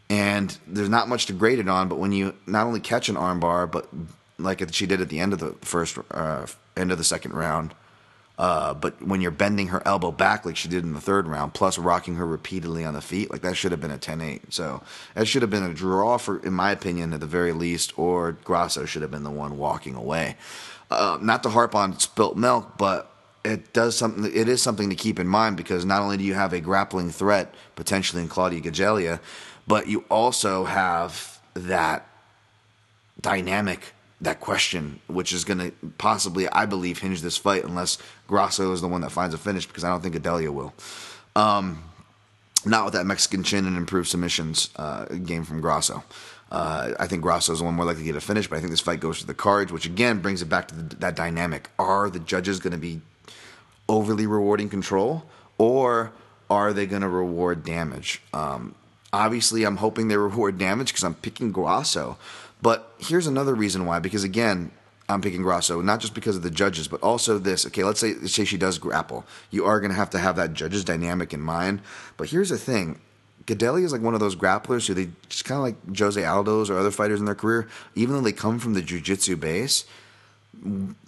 And there's not much to grade it on, but when you not only catch an armbar, but like she did at the end of the first, uh, end of the second round, uh, but when you're bending her elbow back like she did in the third round, plus rocking her repeatedly on the feet, like that should have been a 10-8. So that should have been a draw for, in my opinion, at the very least, or Grasso should have been the one walking away. Uh, not to harp on spilt milk, but it does something. It is something to keep in mind because not only do you have a grappling threat potentially in Claudia Gadelha, but you also have that dynamic, that question, which is going to possibly, I believe, hinge this fight unless Grasso is the one that finds a finish because I don't think Adelia will. Um, not with that Mexican chin and improved submissions uh, game from Grasso. Uh, I think Grasso is the one more likely to get a finish, but I think this fight goes to the cards, which again brings it back to the, that dynamic. Are the judges going to be overly rewarding control, or are they going to reward damage? Um, obviously, I'm hoping they reward damage because I'm picking Grasso. But here's another reason why, because again, I'm picking Grasso not just because of the judges, but also this. Okay, let's say let's say she does grapple. You are going to have to have that judges dynamic in mind. But here's the thing. Gadelha is like one of those grapplers who they just kind of like Jose Aldo's or other fighters in their career, even though they come from the jiu-jitsu base,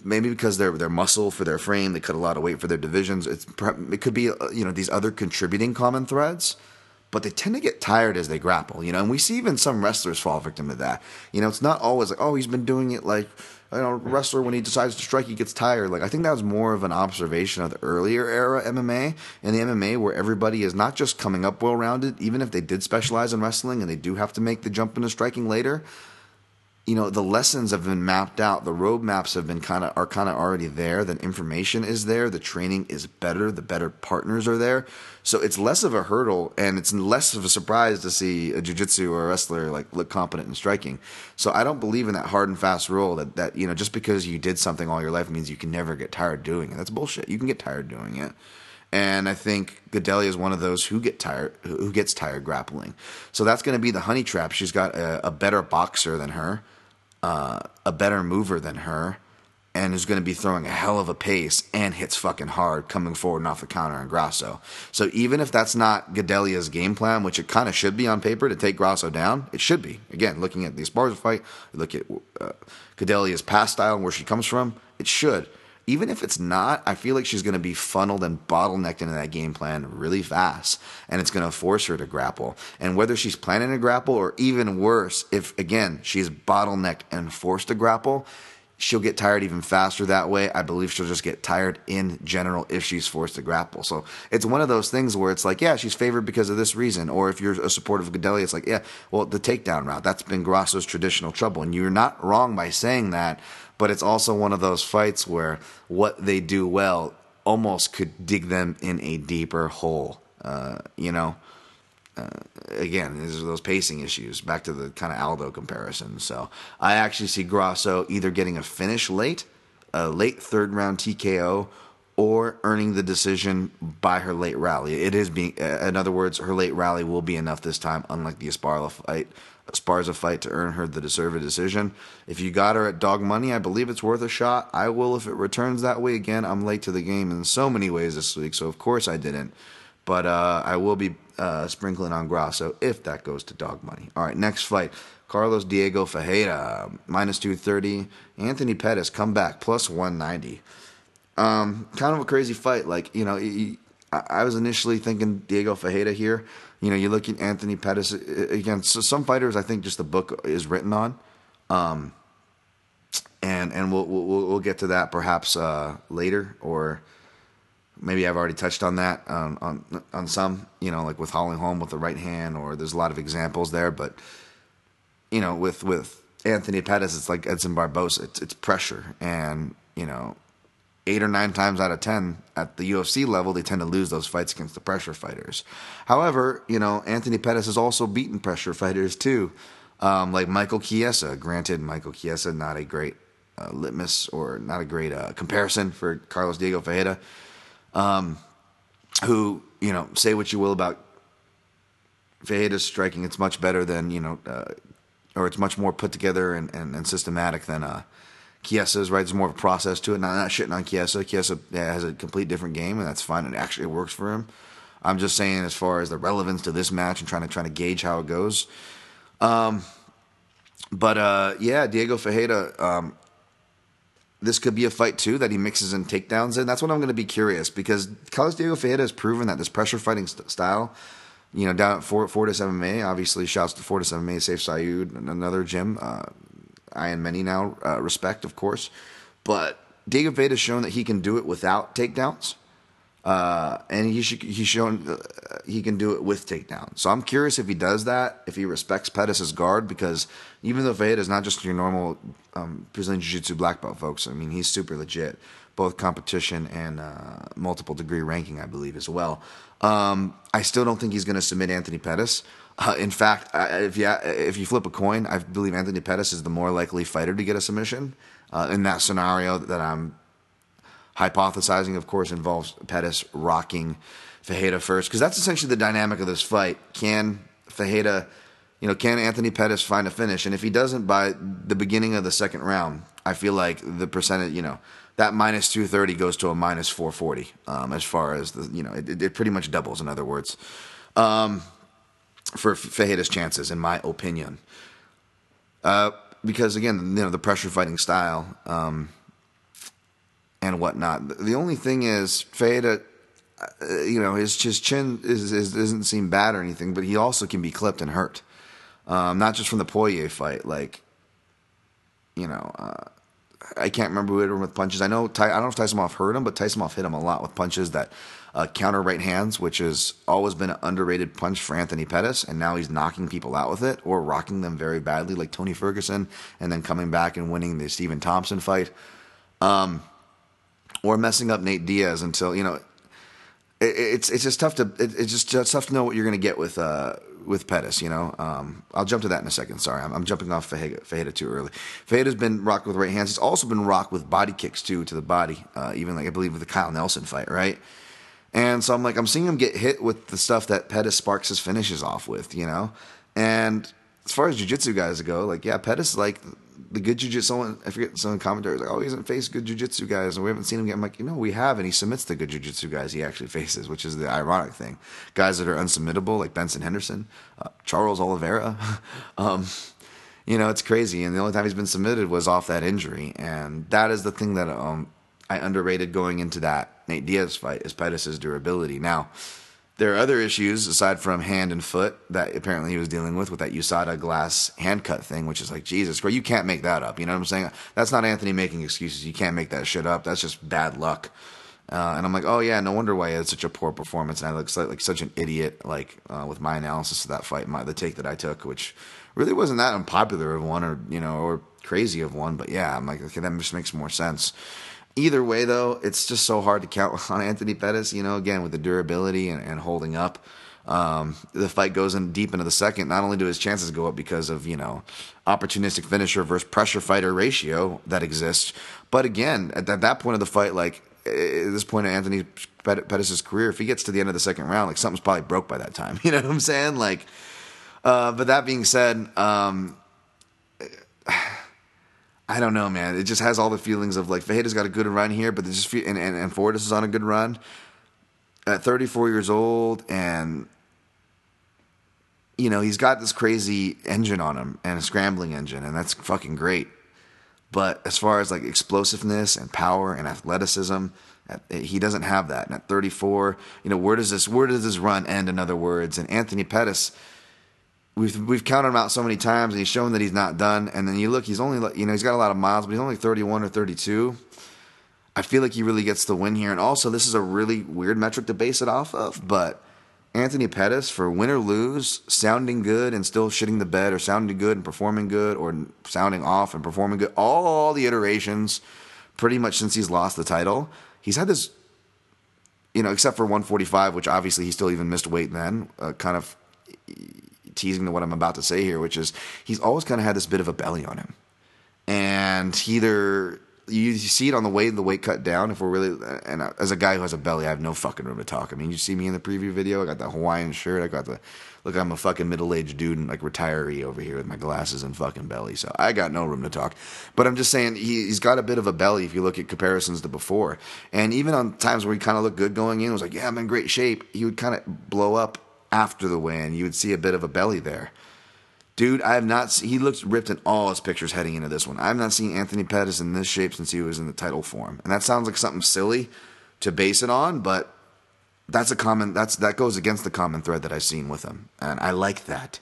maybe because they're they're muscle for their frame, they cut a lot of weight for their divisions. It's it could be uh, you know these other contributing common threads, but they tend to get tired as they grapple. You know, and we see even some wrestlers fall victim to that. You know, it's not always like oh he's been doing it like you know wrestler when he decides to strike he gets tired. Like I think that was more of an observation of the earlier era MMA and the MMA where everybody is not just coming up well rounded, even if they did specialize in wrestling and they do have to make the jump into striking later you know the lessons have been mapped out. The roadmaps have been kind of are kind of already there. The information is there. The training is better. The better partners are there. So it's less of a hurdle and it's less of a surprise to see a jiu-jitsu or a wrestler like look competent in striking. So i don't believe in that hard and fast rule that that you know just because you did something all your life means you can never get tired doing it. That's bullshit. You can get tired doing it. And I think Gadelha is one of those who get tired, who gets tired grappling. So that's going to be the honey trap. She's got a, a better boxer than her, uh, a better mover than her, and is going to be throwing a hell of a pace and hits fucking hard coming forward and off the counter in Grasso. So even if that's not Gadelha's game plan, which it kind of should be on paper to take Grasso down, it should be. Again, looking at the Esparza fight, look at uh, Gadelha's past style and where she comes from, it should. Even if it's not, I feel like she's going to be funneled and bottlenecked into that game plan really fast, and it's going to force her to grapple. And whether she's planning to grapple, or even worse, if again she's bottlenecked and forced to grapple, she'll get tired even faster that way. I believe she'll just get tired in general if she's forced to grapple. So it's one of those things where it's like, yeah, she's favored because of this reason. Or if you're a supporter of Gadelha, it's like, yeah, well, the takedown route, that's been Grasso's traditional trouble. And you're not wrong by saying that, but it's also one of those fights where what they do well almost could dig them in a deeper hole. Uh, you know, uh, again, these are those pacing issues. Back to the kind of Aldo comparison. So I actually see Grasso either getting a finish late, a late third round TKO, or earning the decision by her late rally. It is being, uh, in other words, her late rally will be enough this time, unlike the Esparza fight. Esparza fight to earn her the deserved decision. If you got her at dog money, I believe it's worth a shot. I will if it returns that way again. I'm late to the game in so many ways this week, so of course I didn't. But uh, I will be uh, sprinkling on Grasso if that goes to dog money. All right, next fight. Carlos Diego Ferreira, minus 230. Anthony Pettis, come back, plus 190. Um, kind of a crazy fight. Like, you know, he, I, was initially thinking Diego Ferreira here. You know, you look at Anthony Pettis again. So some fighters, I think, just the book is written on, um, and and we'll, we'll we'll get to that perhaps uh, later, or maybe I've already touched on that um, on on some. You know, like with Holly Holm with the right hand, or there's a lot of examples there. But you know, with with Anthony Pettis, it's like Edson Barbosa. It's it's pressure, and you know, eight or nine times out of ten at the UFC level, they tend to lose those fights against the pressure fighters. However, you know, Anthony Pettis has also beaten pressure fighters too. Um, like Michael Chiesa. Granted, Michael Chiesa not a great uh, litmus or not a great uh, comparison for Carlos Diego Ferreira. Um, who you know say what you will about Ferreira's striking, it's much better than you know, uh, or it's much more put together and, and, and systematic than uh, Chiesa's. Right, there's more of a process to it. Not, not shitting on Chiesa. Chiesa has a complete different game, and that's fine. It actually works for him. I'm just saying, as far as the relevance to this match and trying to trying to gauge how it goes. Um, but uh, yeah, Diego Ferreira. Um, this could be a fight too that he mixes in takedowns in. That's what I'm going to be curious because Carlos Diego Ferreira has proven that this pressure fighting st- style, you know, down at four, Fortis MMA, obviously shouts to Fortis MMA, Sayif Saud, another gym. Uh, I and many now uh, respect, of course, but Diego Ferreira has shown that he can do it without takedowns. Uh, and he should, he's shown uh, he can do it with takedown. So I'm curious if he does that, if he respects Pettis' guard, because even though Fayed is not just your normal um, Brazilian Jiu Jitsu black belt, folks, I mean, he's super legit, both competition and uh, multiple degree ranking, I believe, as well. Um, I still don't think he's going to submit Anthony Pettis. Uh, in fact, if you if you flip a coin, I believe Anthony Pettis is the more likely fighter to get a submission uh, in that scenario that I'm hypothesizing, of course, involves Pettis rocking Ferreira first, because that's essentially the dynamic of this fight. Can Ferreira, you know, can Anthony Pettis find a finish? And if he doesn't by the beginning of the second round, I feel like the percentage, you know, that minus 230 goes to a minus 440 um, as far as the, you know, it, it pretty much doubles, in other words, um, for Ferreira's chances, in my opinion. Uh, because again, you know, the pressure fighting style, um, and whatnot. The only thing is, Fada, uh, you know, his, his chin is, is, doesn't seem bad or anything, but he also can be clipped and hurt. Um, not just from the Poirier fight, like, you know, uh, I can't remember who hit him with punches. I know Ty, I don't know if Tyson hurt him, but Tyson hit him a lot with punches that uh, counter right hands, which has always been an underrated punch for Anthony Pettis, and now he's knocking people out with it or rocking them very badly, like Tony Ferguson, and then coming back and winning the Stephen Thompson fight. Um, or messing up Nate Diaz until you know it, it's it's just tough to it, it's just it's tough to know what you're going to get with uh with Pettis. You know, um, I'll jump to that in a second. Sorry, I'm, I'm jumping off Ferreira too early. Ferreira's been rocked with right hands. He's also been rocked with body kicks too to the body. Uh, even like I believe with the Kyle Nelson fight, right? And so I'm like I'm seeing him get hit with the stuff that Pettis sparks his finishes off with. You know, and as far as jiu-jitsu guys go, like yeah, Pettis like the good jujitsu. Someone I forget some commentators like, oh, he hasn't faced good jujitsu guys, and we haven't seen him get. I'm like, you know, we have, and he submits the good jujitsu guys he actually faces, which is the ironic thing. Guys that are unsubmittable, like Benson Henderson, uh, Charles Oliveira. [laughs] um, you know, it's crazy, and the only time he's been submitted was off that injury, and that is the thing that um, I underrated going into that Nate Diaz fight is Pettis' durability. Now there are other issues aside from hand and foot that apparently he was dealing with with that USADA glass hand cut thing, which is like Jesus, bro, you can't make that up. You know what I'm saying? That's not Anthony making excuses. You can't make that shit up. That's just bad luck. Uh, and I'm like, oh yeah, no wonder why he had such a poor performance. And I look like, like such an idiot, like uh, with my analysis of that fight, my the take that I took, which really wasn't that unpopular of one, or you know, or crazy of one. But yeah, I'm like, okay, that just makes more sense. Either way, though, it's just so hard to count [laughs] on Anthony Pettis. You know, again with the durability and, and holding up. Um, the fight goes in deep into the second. Not only do his chances go up because of you know opportunistic finisher versus pressure fighter ratio that exists, but again at, at that point of the fight, like at this point of Anthony Pettis' career, if he gets to the end of the second round, like something's probably broke by that time. [laughs] You know what I'm saying? Like, uh, but that being said, um, I don't know, man. It just has all the feelings of like Ferreira's got a good run here, but just and, and and Fortis is on a good run at 34 years old, and you know he's got this crazy engine on him and a scrambling engine, and that's fucking great. But as far as like explosiveness and power and athleticism, he doesn't have that. And at 34, you know where does this where does this run end? In other words, and Anthony Pettis we've we've counted him out so many times, and he's shown that he's not done. And then you look, he's only you know he's got a lot of miles, but he's only 31 or 32. I feel like he really gets the win here. And also, this is a really weird metric to base it off of, but Anthony Pettis for win or lose, sounding good and still shitting the bed, or sounding good and performing good, or sounding off and performing good. All the iterations, pretty much since he's lost the title, he's had this. You know, except for 145, which obviously he still even missed weight then, uh, kind of teasing to what I'm about to say here, which is he's always kind of had this bit of a belly on him, and he either you, see it on the weight the weight cut down. If we're really and as a guy who has a belly, I have no fucking room to talk. I mean, you see me in the preview video. I got the Hawaiian shirt. I got the look. I'm a fucking middle aged dude and like retiree over here with my glasses and fucking belly. So I got no room to talk. But I'm just saying he, he's got a bit of a belly if you look at comparisons to before. And even on times where he kind of looked good going in, was like, yeah, I'm in great shape. He would kind of blow up after the win. You would see a bit of a belly there. Dude, I have not. Seen, he looks ripped in all his pictures heading into this one. I have not seen Anthony Pettis in this shape since he was in the title form, and that sounds like something silly to base it on, but that's a common. That's that goes against the common thread that I've seen with him, and I like that.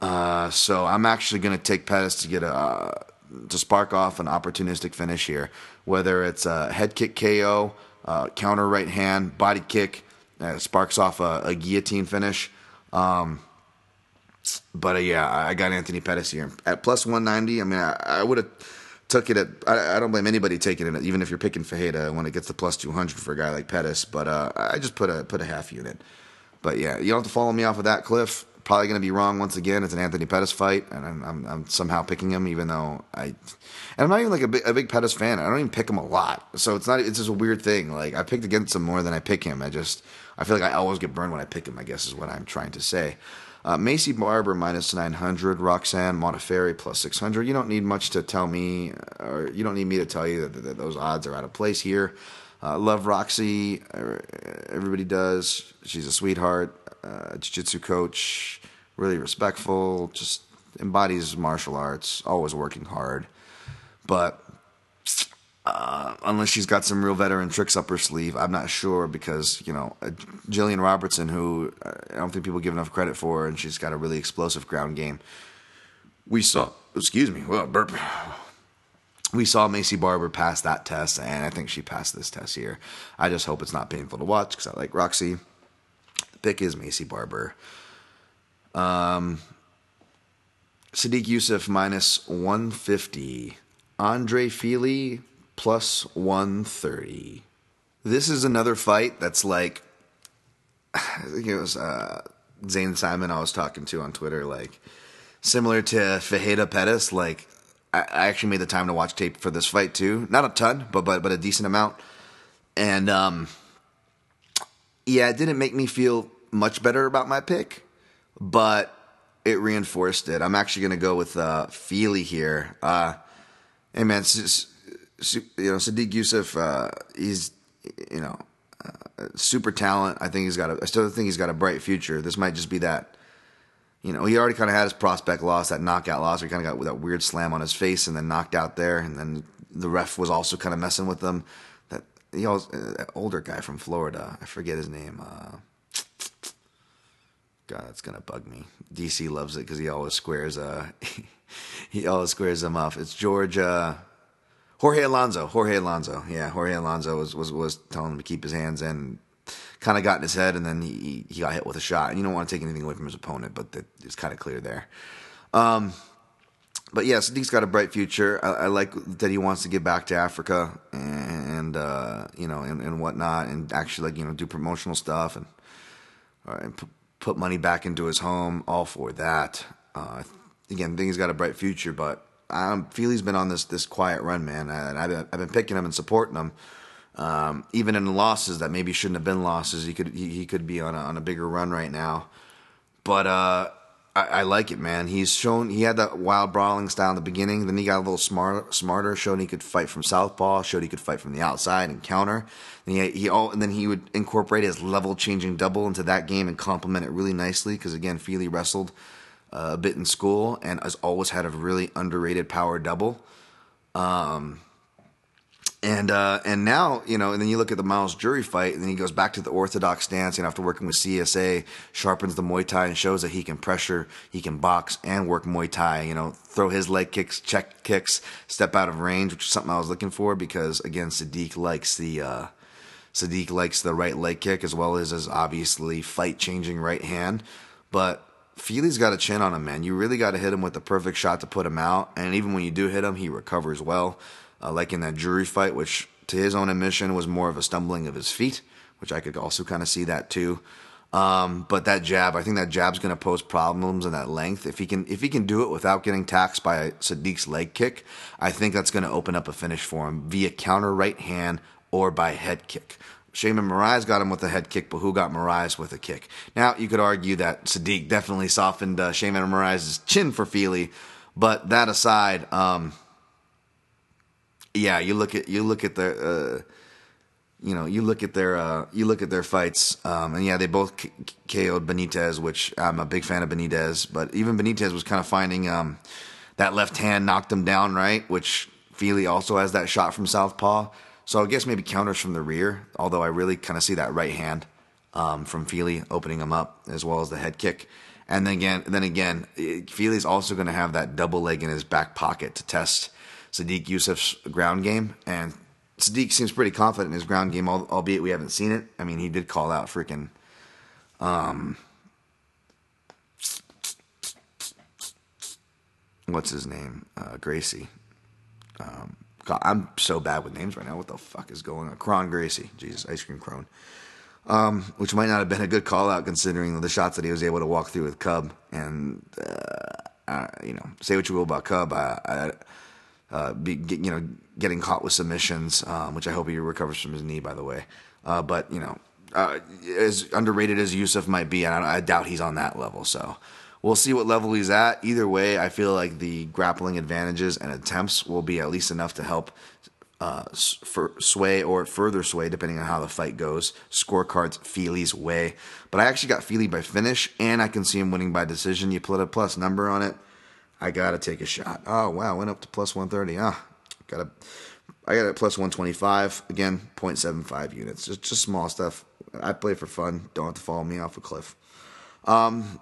Uh, so I'm actually going to take Pettis to get a to spark off an opportunistic finish here, whether it's a head kick KO, uh, counter right hand, body kick, uh, sparks off a, a guillotine finish. Um, but uh, yeah, I got Anthony Pettis here at plus 190. I mean, I, I would have took it at. I, I, don't blame anybody taking it, even if you're picking Ferreira when it gets to plus 200 for a guy like Pettis. But uh, I just put a put a half unit. But yeah, you don't have to follow me off of that, Cliff. Probably going to be wrong once again. It's an Anthony Pettis fight, and I'm, I'm, I'm somehow picking him, even though I, and I'm not even like a big, a big Pettis fan. I don't even pick him a lot, so it's not. It's just a weird thing. Like I picked against him more than I pick him. I just I feel like I always get burned when I pick him. I guess is what I'm trying to say. Uh, Maycee Barber minus 900, Roxanne Modafferi plus 600. You don't need much to tell me, or you don't need me to tell you that, that those odds are out of place here. Uh, love Roxy. Uh, everybody does. She's a sweetheart, uh, jiu jitsu coach, really respectful, just embodies martial arts, always working hard. But uh, unless she's got some real veteran tricks up her sleeve. I'm not sure because you know uh, Jillian Robertson, who uh, I don't think people give enough credit for, and she's got a really explosive ground game. We saw, excuse me, well, burp. We saw Maycee Barber pass that test, and I think she passed this test here. I just hope it's not painful to watch because I like Roxy. The pick is Maycee Barber. Um, Sodiq Yusuff minus 150. Andre Fili plus 130. This is another fight that's like, [sighs] I think it was uh, Zane Simon I was talking to on Twitter, like, similar to Ferreira Pettis. Like, I, I actually made the time to watch tape for this fight too. Not a ton, but but but a decent amount. And um, yeah, it didn't make me feel much better about my pick, but it reinforced it. I'm actually going to go with uh, Fili here. Uh, hey man, you know, Sodiq Yusuff, uh, he's, you know, uh, super talent. I think he's got a, I still think he's got a bright future. This might just be that, you know, he already kind of had his prospect loss, that knockout loss. He kind of got that weird slam on his face and then knocked out there. And then the ref was also kind of messing with him. That, he always, uh, that older guy from Florida, I forget his name. Uh, God, that's gonna bug me. DC loves it because he always squares. Uh, [laughs] he always squares them off. It's George. Jorge Alonso. Jorge Alonso. Yeah, Jorge Alonso was was, was telling him to keep his hands in. Kind of got in his head, and then he he got hit with a shot. And you don't want to take anything away from his opponent, but it's kind of clear there. Um, but yeah, Sodiq's got a bright future. I, I, like that he wants to get back to Africa and uh, you know and, and, whatnot, and actually like you know do promotional stuff and, uh, and p- put money back into his home. All for that. Uh, again, I think he's got a bright future, but I feel he's been on this this quiet run, man. And I've been, I've been picking him and supporting him. Um, even in losses that maybe shouldn't have been losses, he could he, he could be on a, on a bigger run right now. But uh, I, I, like it, man. He's shown he had that wild brawling style in the beginning. Then he got a little smart, smarter. Showed he could fight from southpaw. Showed he could fight from the outside and counter. And he, he all and then he would incorporate his level changing double into that game and complement it really nicely. Because again, Fili wrestled uh, a bit in school and has always had a really underrated power double. Um, and uh, and now you know, and then you look at the Myles Jury fight, and then he goes back to the orthodox stance. And after working with CSA, sharpens the Muay Thai and shows that he can pressure, he can box and work Muay Thai. You know, throw his leg kicks, check kicks, step out of range, which is something I was looking for because again, Sodiq likes the uh, Sodiq likes the right leg kick as well as his obviously fight changing right hand, but Fili's got a chin on him, man. You really got to hit him with the perfect shot to put him out. And even when you do hit him, he recovers well. Uh, like in that jury fight, which to his own admission was more of a stumbling of his feet, which I could also kind of see that too. Um, but that jab, I think that jab's going to pose problems in that length. If he can, if he can do it without getting taxed by Sodiq's leg kick, I think that's going to open up a finish for him via counter right hand or by head kick. Sheymon Moraes got him with a head kick, but who got Moraes with a kick? Now you could argue that Sodiq definitely softened uh, Sheymon Moraes' chin for Fili, but that aside, um, yeah, you look at you look at the. Uh, you know, you look at their uh, you look at their fights, um, and yeah, they both k- KO'd Benitez, which I'm a big fan of Benitez. But even Benitez was kind of finding um, that left hand knocked him down, right? Which Fili also has that shot from southpaw. So I guess maybe counters from the rear. Although I really kind of see that right hand um, from Fili opening him up as well as the head kick. And then again, then again, Fili's also going to have that double leg in his back pocket to test Sodiq Yusuff's ground game, and Sodiq seems pretty confident in his ground game, albeit we haven't seen it. I mean, he did call out freaking. Um, what's his name? Uh, Gracie. Um, God, I'm so bad with names right now. What the fuck is going on? Kron Gracie. Jesus, ice cream Kron. Um, which might not have been a good call out considering the shots that he was able to walk through with Cub. And, uh, uh, you know, say what you will about Cub. I, I uh, be, you know, getting caught with submissions, um, which I hope he recovers from his knee, by the way. Uh, but you know, uh, as underrated as Yusuff might be, I, I, doubt he's on that level. So we'll see what level he's at. Either way, I feel like the grappling advantages and attempts will be at least enough to help uh, sway or further sway, depending on how the fight goes. Scorecards Fili's way, but I actually got Fili by finish, and I can see him winning by decision. You put a plus number on it. I gotta take a shot. Oh wow, went up to plus 130. Ah, gotta. I got it plus 125 again, 0.75 units. Just just small stuff. I play for fun. Don't have to follow me off a cliff. Um,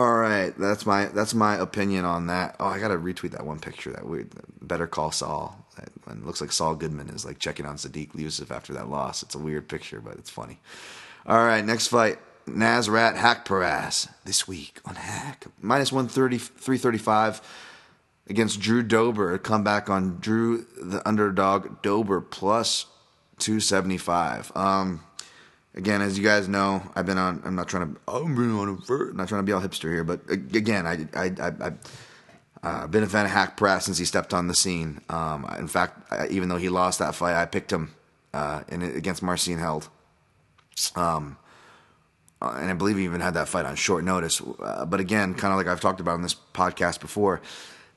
all right, that's my that's my opinion on that. Oh, I gotta retweet that one picture. That weird. Better call Saul. It looks like Saul Goodman is like checking on Sodiq Yusuff after that loss. It's a weird picture, but it's funny. All right, next fight. Nasrat Haqparast this week on Hack. Minus 130, 335 against Drew Dober. A comeback on Drew, the underdog, Dober plus 275. Um, again, as you guys know, I've been on, I'm not trying to, I'm on a, not trying to be all hipster here, but again, I, I, I, I uh, been a fan of Haqparast since he stepped on the scene. Um, in fact, I, even though he lost that fight, I picked him uh, in against Marcin Held. Um, uh, and I believe he even had that fight on short notice. Uh, but again, kind of like I've talked about in this podcast before,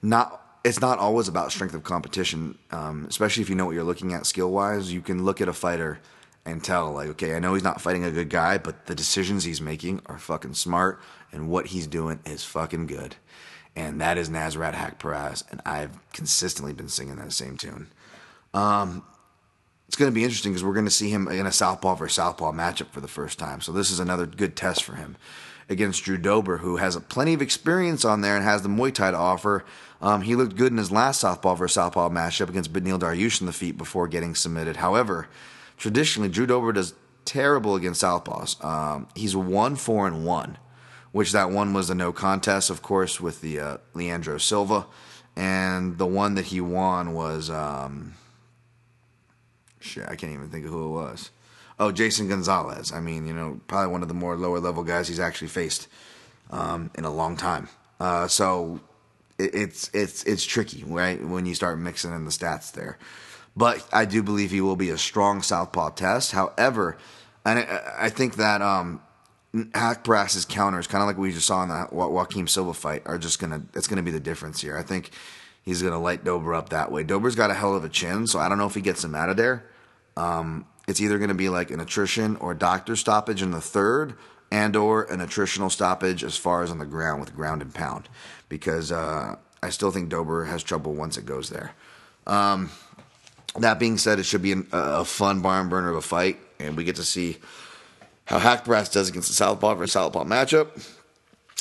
not it's not always about strength of competition, um, especially if you know what you're looking at skill wise. You can look at a fighter and tell, like, okay, I know he's not fighting a good guy, but the decisions he's making are fucking smart, and what he's doing is fucking good. And that is Nasrat Haqparast, and I've consistently been singing that same tune. Um, it's going to be interesting because we're going to see him in a southpaw versus southpaw matchup for the first time. So this is another good test for him against Drew Dober, who has plenty of experience on there and has the Muay Thai to offer. Um, he looked good in his last southpaw versus southpaw matchup against Beneil Dariush in the feet before getting submitted. However, traditionally Drew Dober does terrible against southpaws. Um, he's one four and one, which that one was a no contest, of course, with the uh, Leandro Silva, and the one that he won was. Um, shit, I can't even think of who it was. Oh, Jason Gonzalez. I mean, you know, probably one of the more lower level guys he's actually faced um, in a long time. Uh, so it, it's it's it's tricky, right? When you start mixing in the stats there. But I do believe he will be a strong southpaw test. However, and I, I think that um, Haqparast's counters, kind of like we just saw in the Joaquim Silva fight, are just gonna. It's gonna be the difference here. I think he's gonna light Dober up that way. Dober's got a hell of a chin, so I don't know if he gets him out of there. Um, it's either to be like an attrition or doctor stoppage in the third, and or an attritional stoppage as far as on the ground with ground and pound, because uh, I still think Dober has trouble once it goes there. Um, that being said, it should be an, a fun barn burner of a fight, and we get to see how Haqparast does against the Southpaw versus Southpaw matchup.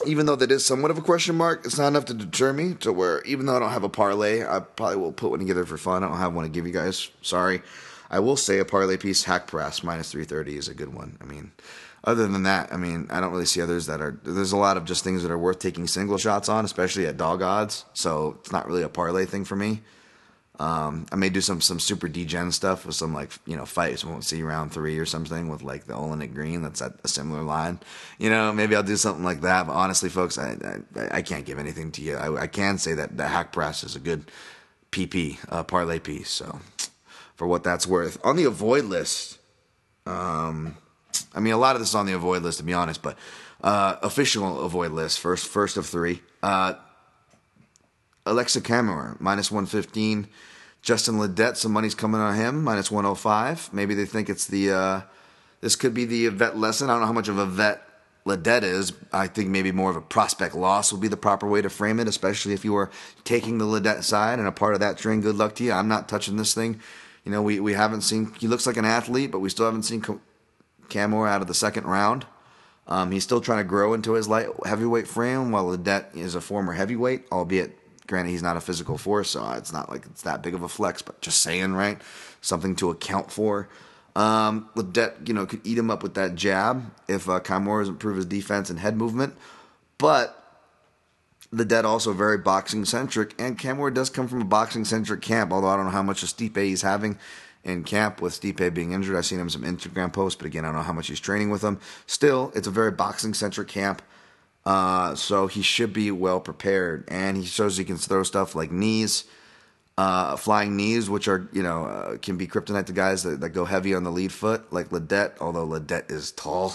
Even though that is somewhat of a question mark, it's not enough to deter me to where, even though I don't have a parlay, I probably will put one together for fun. I don't have one to give you guys. Sorry. I will say a parlay piece, Haqparast minus 330 is a good one. I mean, other than that, I mean, I don't really see others that are. There's a lot of just things that are worth taking single shots on, especially at dog odds. So it's not really a parlay thing for me. Um, I may do some some super degen stuff with some like you know fights. Won't see round three or something with like the Oleinik Greene. That's at a similar line. You know, maybe I'll do something like that. But honestly, folks, I I, I can't give anything to you. I, I can say that the Haqparast is a good PP uh, parlay piece. So for what that's worth, on the avoid list, um, I mean a lot of this is on the avoid list to be honest, but uh, official avoid list first first of three. Uh, Aleksa Camur minus one fifteen. Justin Ledet, some money's coming on him, minus 105. Maybe they think it's the, uh, this could be the vet lesson. I don't know how much of a vet Ledet is. I think maybe more of a prospect loss would be the proper way to frame it, especially if you are taking the Ledet side and a part of that train. Good luck to you. I'm not touching this thing. You know, we, we haven't seen, he looks like an athlete, but we still haven't seen Camur out of the second round. Um, he's still trying to grow into his light heavyweight frame, while Ledet is a former heavyweight, albeit Granted, he's not a physical force, so it's not like it's that big of a flex, but just saying, right? Something to account for. Um, Ledet, you know, could eat him up with that jab if uh, Camur doesn't improve his defense and head movement. But the Ledet also very boxing centric, and Camur does come from a boxing centric camp. Although I don't know how much of Stipe he's having in camp with Stipe being injured. I've seen him some Instagram posts, but again, I don't know how much he's training with him. Still, it's a very boxing centric camp. Uh, so he should be well prepared, and he shows he can throw stuff like knees, uh, flying knees, which are you know uh, can be kryptonite to guys that, that go heavy on the lead foot, like Ledet. Although Ledet is tall,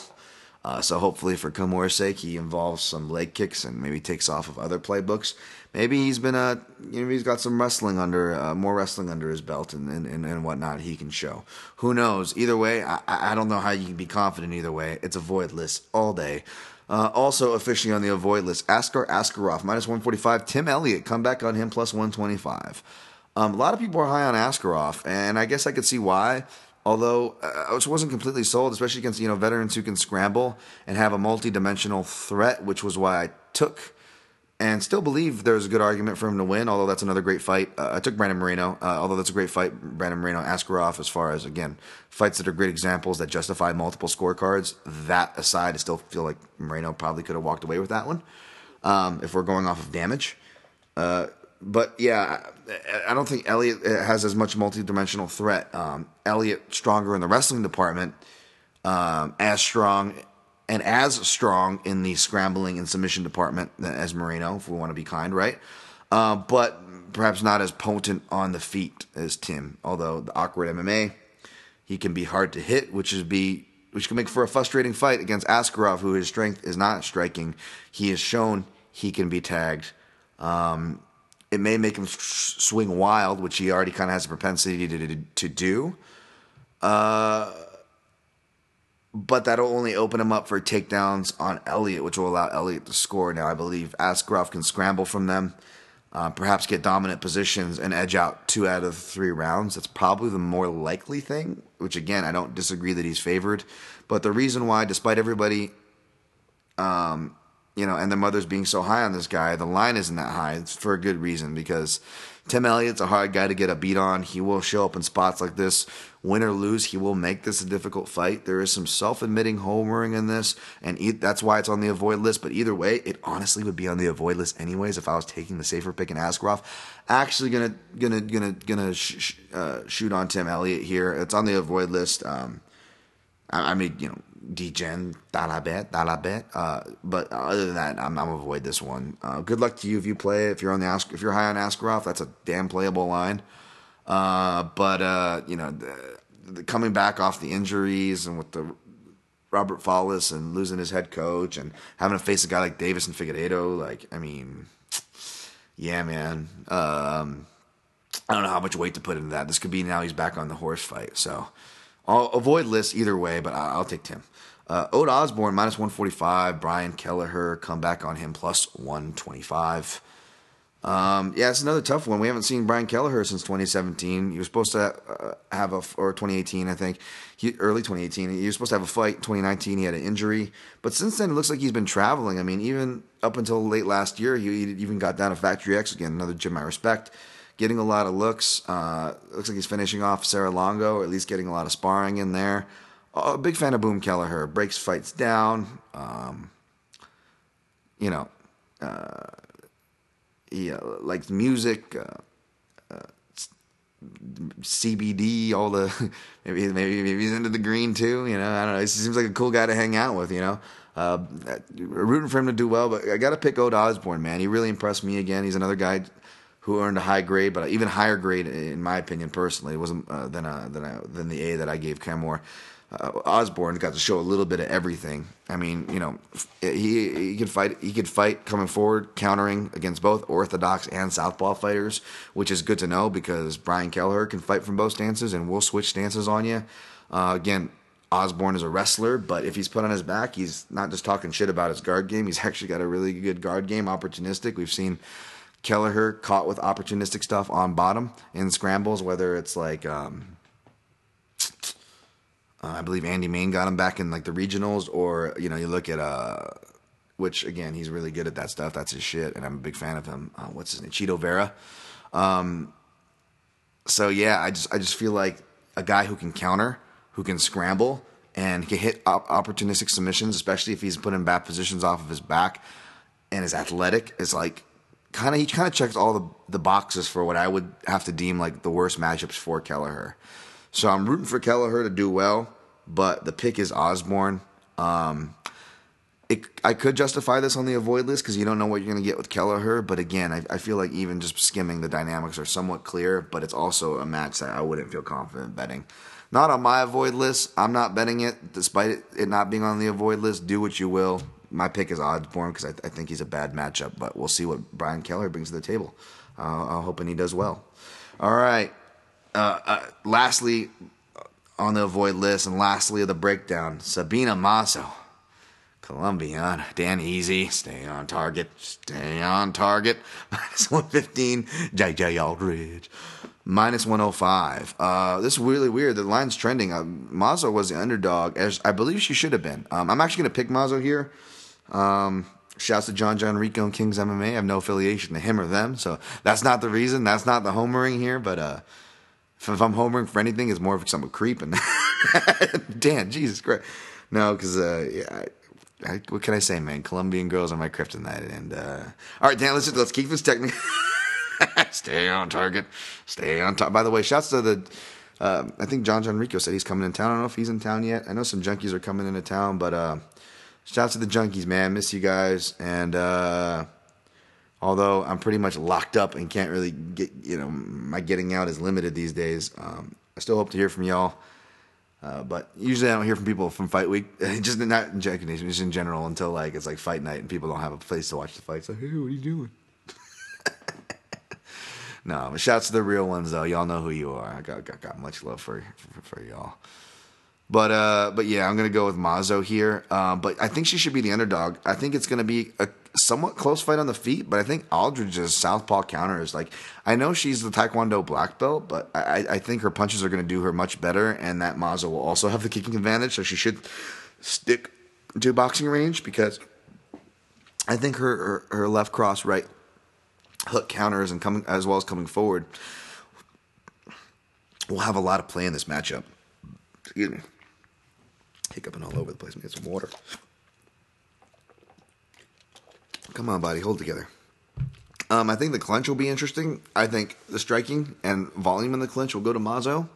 uh, so hopefully for Camur's sake, he involves some leg kicks and maybe takes off of other playbooks. Maybe he's been a you know he's got some wrestling under uh, more wrestling under his belt and, and, and whatnot he can show. Who knows? Either way, I, I don't know how you can be confident either way. It's a void list all day. Uh, also officially on the avoid list, Askar Askarov, minus 145. Tim Elliott, come back on him, plus 125. Um, a lot of people are high on Askarov, and I guess I could see why. Although uh, I wasn't completely sold, especially against you know veterans who can scramble and have a multi-dimensional threat, which was why I took and still believe there's a good argument for him to win. Although that's another great fight. Uh, I took Brandon Moreno. Uh, although that's a great fight, Brandon Moreno Askarov. As far as again fights that are great examples that justify multiple scorecards. That aside, I still feel like Moreno probably could have walked away with that one. Um, if we're going off of damage. Uh, but yeah, I don't think Elliott has as much multi-dimensional threat. Um, Elliott stronger in the wrestling department, um, as strong and as strong in the scrambling and submission department as Moreno, if we want to be kind, right? Uh, but perhaps not as potent on the feet as Tim. Although the awkward MMA, he can be hard to hit, which is be which can make for a frustrating fight against Askarov, who his strength is not striking. He has shown he can be tagged. Um, it may make him swing wild, which he already kind of has a propensity to, to, to do. Uh, but that'll only open him up for takedowns on Elliott, which will allow Elliott to score. Now, I believe Askarov can scramble from them, uh, perhaps get dominant positions and edge out two out of three rounds. That's probably the more likely thing, which again, I don't disagree that he's favored. But the reason why, despite everybody, um, you know, and the mothers being so high on this guy, the line isn't that high. It's for a good reason because Tim Elliott's a hard guy to get a beat on. He will show up in spots like this. Win or lose, he will make this a difficult fight. There is some self admitting homering in this, and that's why it's on the avoid list. But either way, it honestly would be on the avoid list anyways if I was taking the safer pick and Askarov. Actually, gonna gonna gonna gonna sh- sh- uh, shoot on Tim Elliott here. It's on the avoid list. Um, I, I mean, you know, degen, dalabet, dalabet. Uh, but other than that, I'm, I'm avoid this one. Uh, good luck to you if you play. If you're on the Ask, if you're high on Askarov, that's a damn playable line. Uh, but uh, you know, the, the coming back off the injuries and with the Robert Follis and losing his head coach and having to face a guy like Deiveson Figueiredo, like I mean, yeah, man. Um, I don't know how much weight to put into that. This could be now he's back on the horse fight. So I'll avoid lists either way, but I'll, take Tim. Uh, Ode Osborne minus 145. Brian Kelleher come back on him plus 125. Um, yeah, it's another tough one. We haven't seen Brian Kelleher since 2017. He was supposed to uh, have a, or 2018, I think, he, early 2018. He was supposed to have a fight. 2019, he had an injury, but since then, it looks like he's been traveling. I mean, even up until late last year, he even got down to Factory X again, another gym I respect getting a lot of looks. Uh, looks like he's finishing off Serra-Longo, or at least getting a lot of sparring in there. A big fan of Boom Kelleher. Breaks fights down. Um, you know, uh, he uh, likes music. Uh, uh CBD, all the [laughs] maybe maybe maybe he's into the green too. You know, I don't know. He seems like a cool guy to hang out with. You know, uh, rooting for him to do well. But I got to pick Ode Osborne, man. He really impressed me again. He's another guy who earned a high grade, but even higher grade in my opinion personally. It wasn't uh, than uh, than uh, than the A that I gave Kenmore uh, Osborne got to show a little bit of everything. I mean, you know, he he could fight. He could fight coming forward, countering against both orthodox and southpaw fighters, which is good to know because Brian Kelleher can fight from both stances and will switch stances on you. Uh, again, Osborne is a wrestler, but if he's put on his back, he's not just talking shit about his guard game. He's [laughs] actually got a really good guard game, opportunistic. We've seen Kelleher caught with opportunistic stuff on bottom in scrambles, whether it's like. Um, uh, I believe Andy Main got him back in like the regionals, or you know, you look at uh, which again, he's really good at that stuff. That's his shit, and I'm a big fan of him. Uh, what's his name? Chito Vera. Um, so yeah, I just I just feel like a guy who can counter, who can scramble, and can hit op- opportunistic submissions, especially if he's put in bad positions off of his back, and is athletic, is like kind of he kind of checks all the the boxes for what I would have to deem like the worst matchups for Kelleher. So I'm rooting for Kelleher to do well, but the pick is Osborne. Um, it, I could justify this on the avoid list because you don't know what you're going to get with Kelleher. But again, I, I, feel like even just skimming the dynamics are somewhat clear, but it's also a match that I wouldn't feel confident betting. Not on my avoid list. I'm not betting it, despite it, it not being on the avoid list. Do what you will. My pick is Osborne because I, I, think he's a bad matchup, but we'll see what Brian Kelleher brings to the table. Uh, I'm hoping he does well. All right. Uh, uh, lastly, on the avoid list, and lastly, of the breakdown Sabina Mazo, Colombian, Dan Easy, stay on target, stay on target, [laughs] minus 115, JJ Aldrich, minus 105. Uh, this is really weird. The line's trending. Uh, was the underdog, as I believe she should have been. Um, I'm actually going to pick Mazo here. Um, Shouts to John John Rico and Kings MMA. I have no affiliation to him or them, so that's not the reason. That's not the homering here, but uh, if, if I'm homering for anything, it's more of a creep. And Dan, Jesus Christ, no, because uh, yeah. I, I, what can I say, man? Colombian girls are my kryptonite. And uh, all right, Dan, let's let's keep this technical. [laughs] Stay on target. Stay on top. By the way, shouts to the. Uh, I think John John Rico said he's coming in town. I don't know if he's in town yet. I know some junkies are coming into town, but uh, shouts to the junkies, man. Miss you guys. And uh, although I'm pretty much locked up and can't really get, you know, my getting out is limited these days. Um, I still hope to hear from y'all. Uh, but usually I don't hear from people from fight week, [laughs] just not in Jack Nation, just in general until like it's like fight night and people don't have a place to watch the fights. Like, hey, what are you doing? [laughs] no, shouts to the real ones though. Y'all know who you are. I got got, got much love for, for, for y'all. But uh, but yeah, I'm gonna go with Mazo here. Uh, but I think she should be the underdog. I think it's gonna be a somewhat close fight on the feet, but I think Aldrich's southpaw counter is like I know she's the Taekwondo black belt, but I, I think her punches are to do her much better, and that Mazo will also have the kicking advantage, so she should stick to boxing range because I think her her, her left cross right hook counters and coming as well as coming forward will have a lot of play in this matchup. Excuse me. Hiccuping all over the place. Get some water. Come on, buddy, hold together. Um, I think the clinch will be interesting. I think the striking and volume in the clinch will go to Mazo.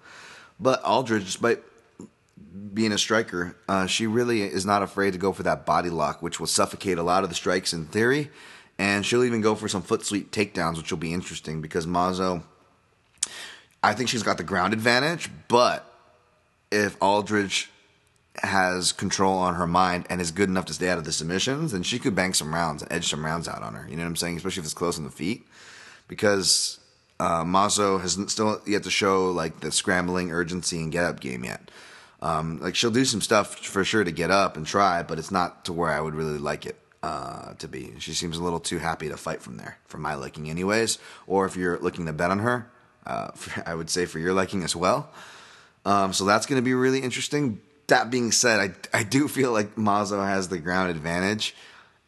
But Aldrich, despite being a striker, uh, she really is not afraid to go for that body lock, which will suffocate a lot of the strikes in theory. And she'll even go for some foot sweep takedowns, which will be interesting because Mazo, I think she's got the ground advantage. But if Aldrich has control on her mind and is good enough to stay out of the submissions, then she could bank some rounds and edge some rounds out on her. You know what I'm saying? Especially if it's close on the feet, because uh, Mazo has still yet to show like the scrambling urgency and get up game yet. Um, like she'll do some stuff for sure to get up and try, but it's not to where I would really like it uh, to be. She seems a little too happy to fight from there, for my liking, anyways. Or if you're looking to bet on her, uh, for, [laughs] I would say for your liking as well. Um, so that's going to be really interesting that being said, I I do feel like Mazo has the ground advantage,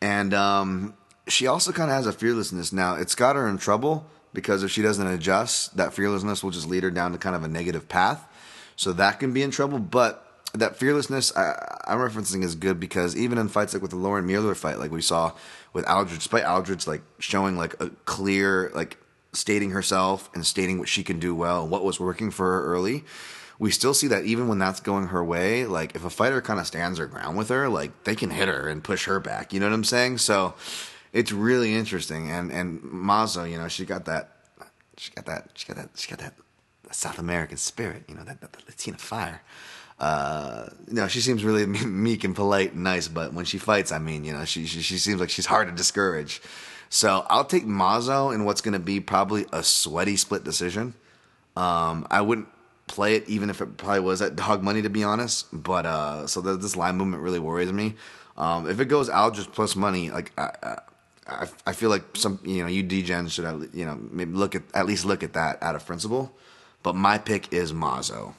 and um, she also kind of has a fearlessness now. It's got her in trouble because if she doesn't adjust, that fearlessness will just lead her down to kind of a negative path. So that can be in trouble, but that fearlessness I, am referencing is good because even in fights like with the Lauren Mueller fight, like we saw with Aldrich, despite Aldrich like showing like a clear like stating herself and stating what she can do well and what was working for her early, we still see that even when that's going her way, like if a fighter kind of stands her ground with her, like they can hit her and push her back. You know what I'm saying? So it's really interesting. And and Mazo, you know, she got that, she got that, she got that, she got that South American spirit. You know, that, that, that Latina fire. Uh, you know, she seems really [laughs] meek and polite and nice, but when she fights, I mean, you know, she she, she seems like she's hard to discourage. So I'll take Mazo in what's going to be probably a sweaty split decision. Um, I wouldn't play it even if it probably was at dog money to be honest. But uh, so the, this line movement really worries me. Um, if it goes Aldrich plus money, like I, I, I feel like some you know you DGen should you know maybe look at at least look at that out of principle. But my pick is Mazo.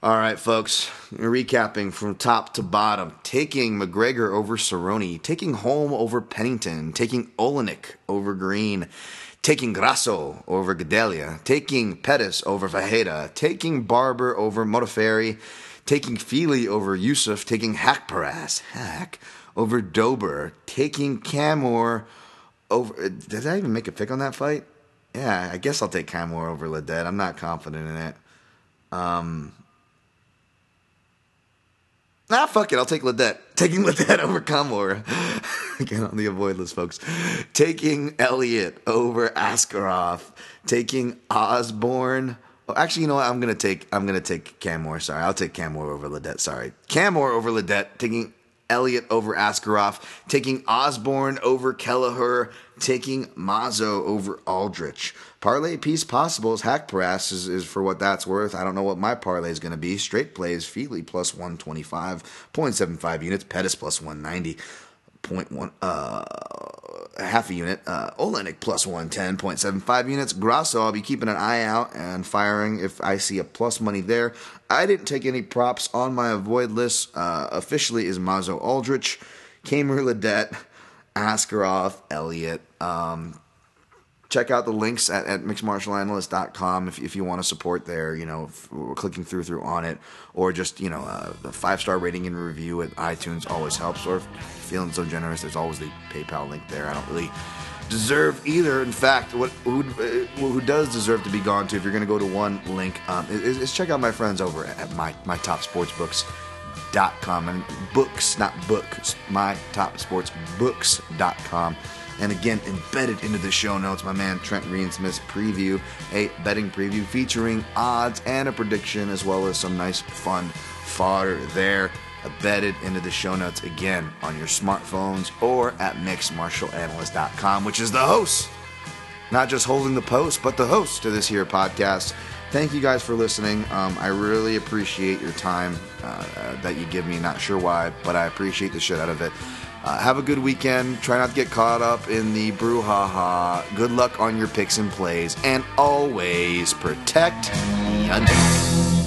All right, folks. Recapping from top to bottom, taking McGregor over Cerrone, taking Holm over Pennington, taking Oleinik over Greene, taking Grasso over Gadelha, taking Pettis over Vajeda, taking Barber over Modafferi, taking Fili over Yusuff, taking Haqparast, Hack, over Dober, taking Camur over. Did I even make a pick on that fight? Yeah, I guess I'll take Camur over Ledet. I'm not confident in it. Um, Nah, fuck it. I'll take Ledet. [laughs] Taking Ledet over Camur. [laughs] Again on the avoid list, folks. Taking Elliott over Askarov. Taking Osborne. Oh, actually, you know what? I'm gonna take. I'm gonna take Camur. Sorry, I'll take Camur over Ledet. Sorry, Camur over Ledet. Taking Elliott over Askarov, taking Osborne over Kelleher, taking Mazo over Aldrich. Parlay piece possible is Haqparast is, is for what that's worth. I don't know what my parlay is going to be. Straight plays Fili plus 125.75 units, Pettis plus 190. Point uh, half a unit. Uh, Oleinik plus 110.75 units. Grasso, I'll be keeping an eye out and firing if I see a plus money there. I didn't take any props on my avoid list. Uh, officially is Mazo Aldrich, Camur Ledet, Askarov, Elliott. Um, check out the links at, at mixedmartialanalyst.com if, if you want to support there, you know, clicking through through on it, or just, you know, uh, a five star rating and review at iTunes always helps. Or if feeling so generous, there's always the PayPal link there. I don't really deserve either. In fact, what who, uh, who does deserve to be gone to, if you're going to go to one link, um, is, is, check out my friends over at my, my top sports books. Dot com and books, not books, my top sports books.com. And again, embedded into the show notes, my man Trent Reinsmith's preview, a betting preview featuring odds and a prediction, as well as some nice fun fodder there. Embedded into the show notes again on your smartphones or at mixedmartialanalyst.com, which is the host, not just holding the post, but the host to this here podcast. Thank you guys for listening. Um, I really appreciate your time uh, that you give me. Not sure why, but I appreciate the shit out of it. Uh, have a good weekend. Try not to get caught up in the brouhaha. Good luck on your picks and plays. And always protect your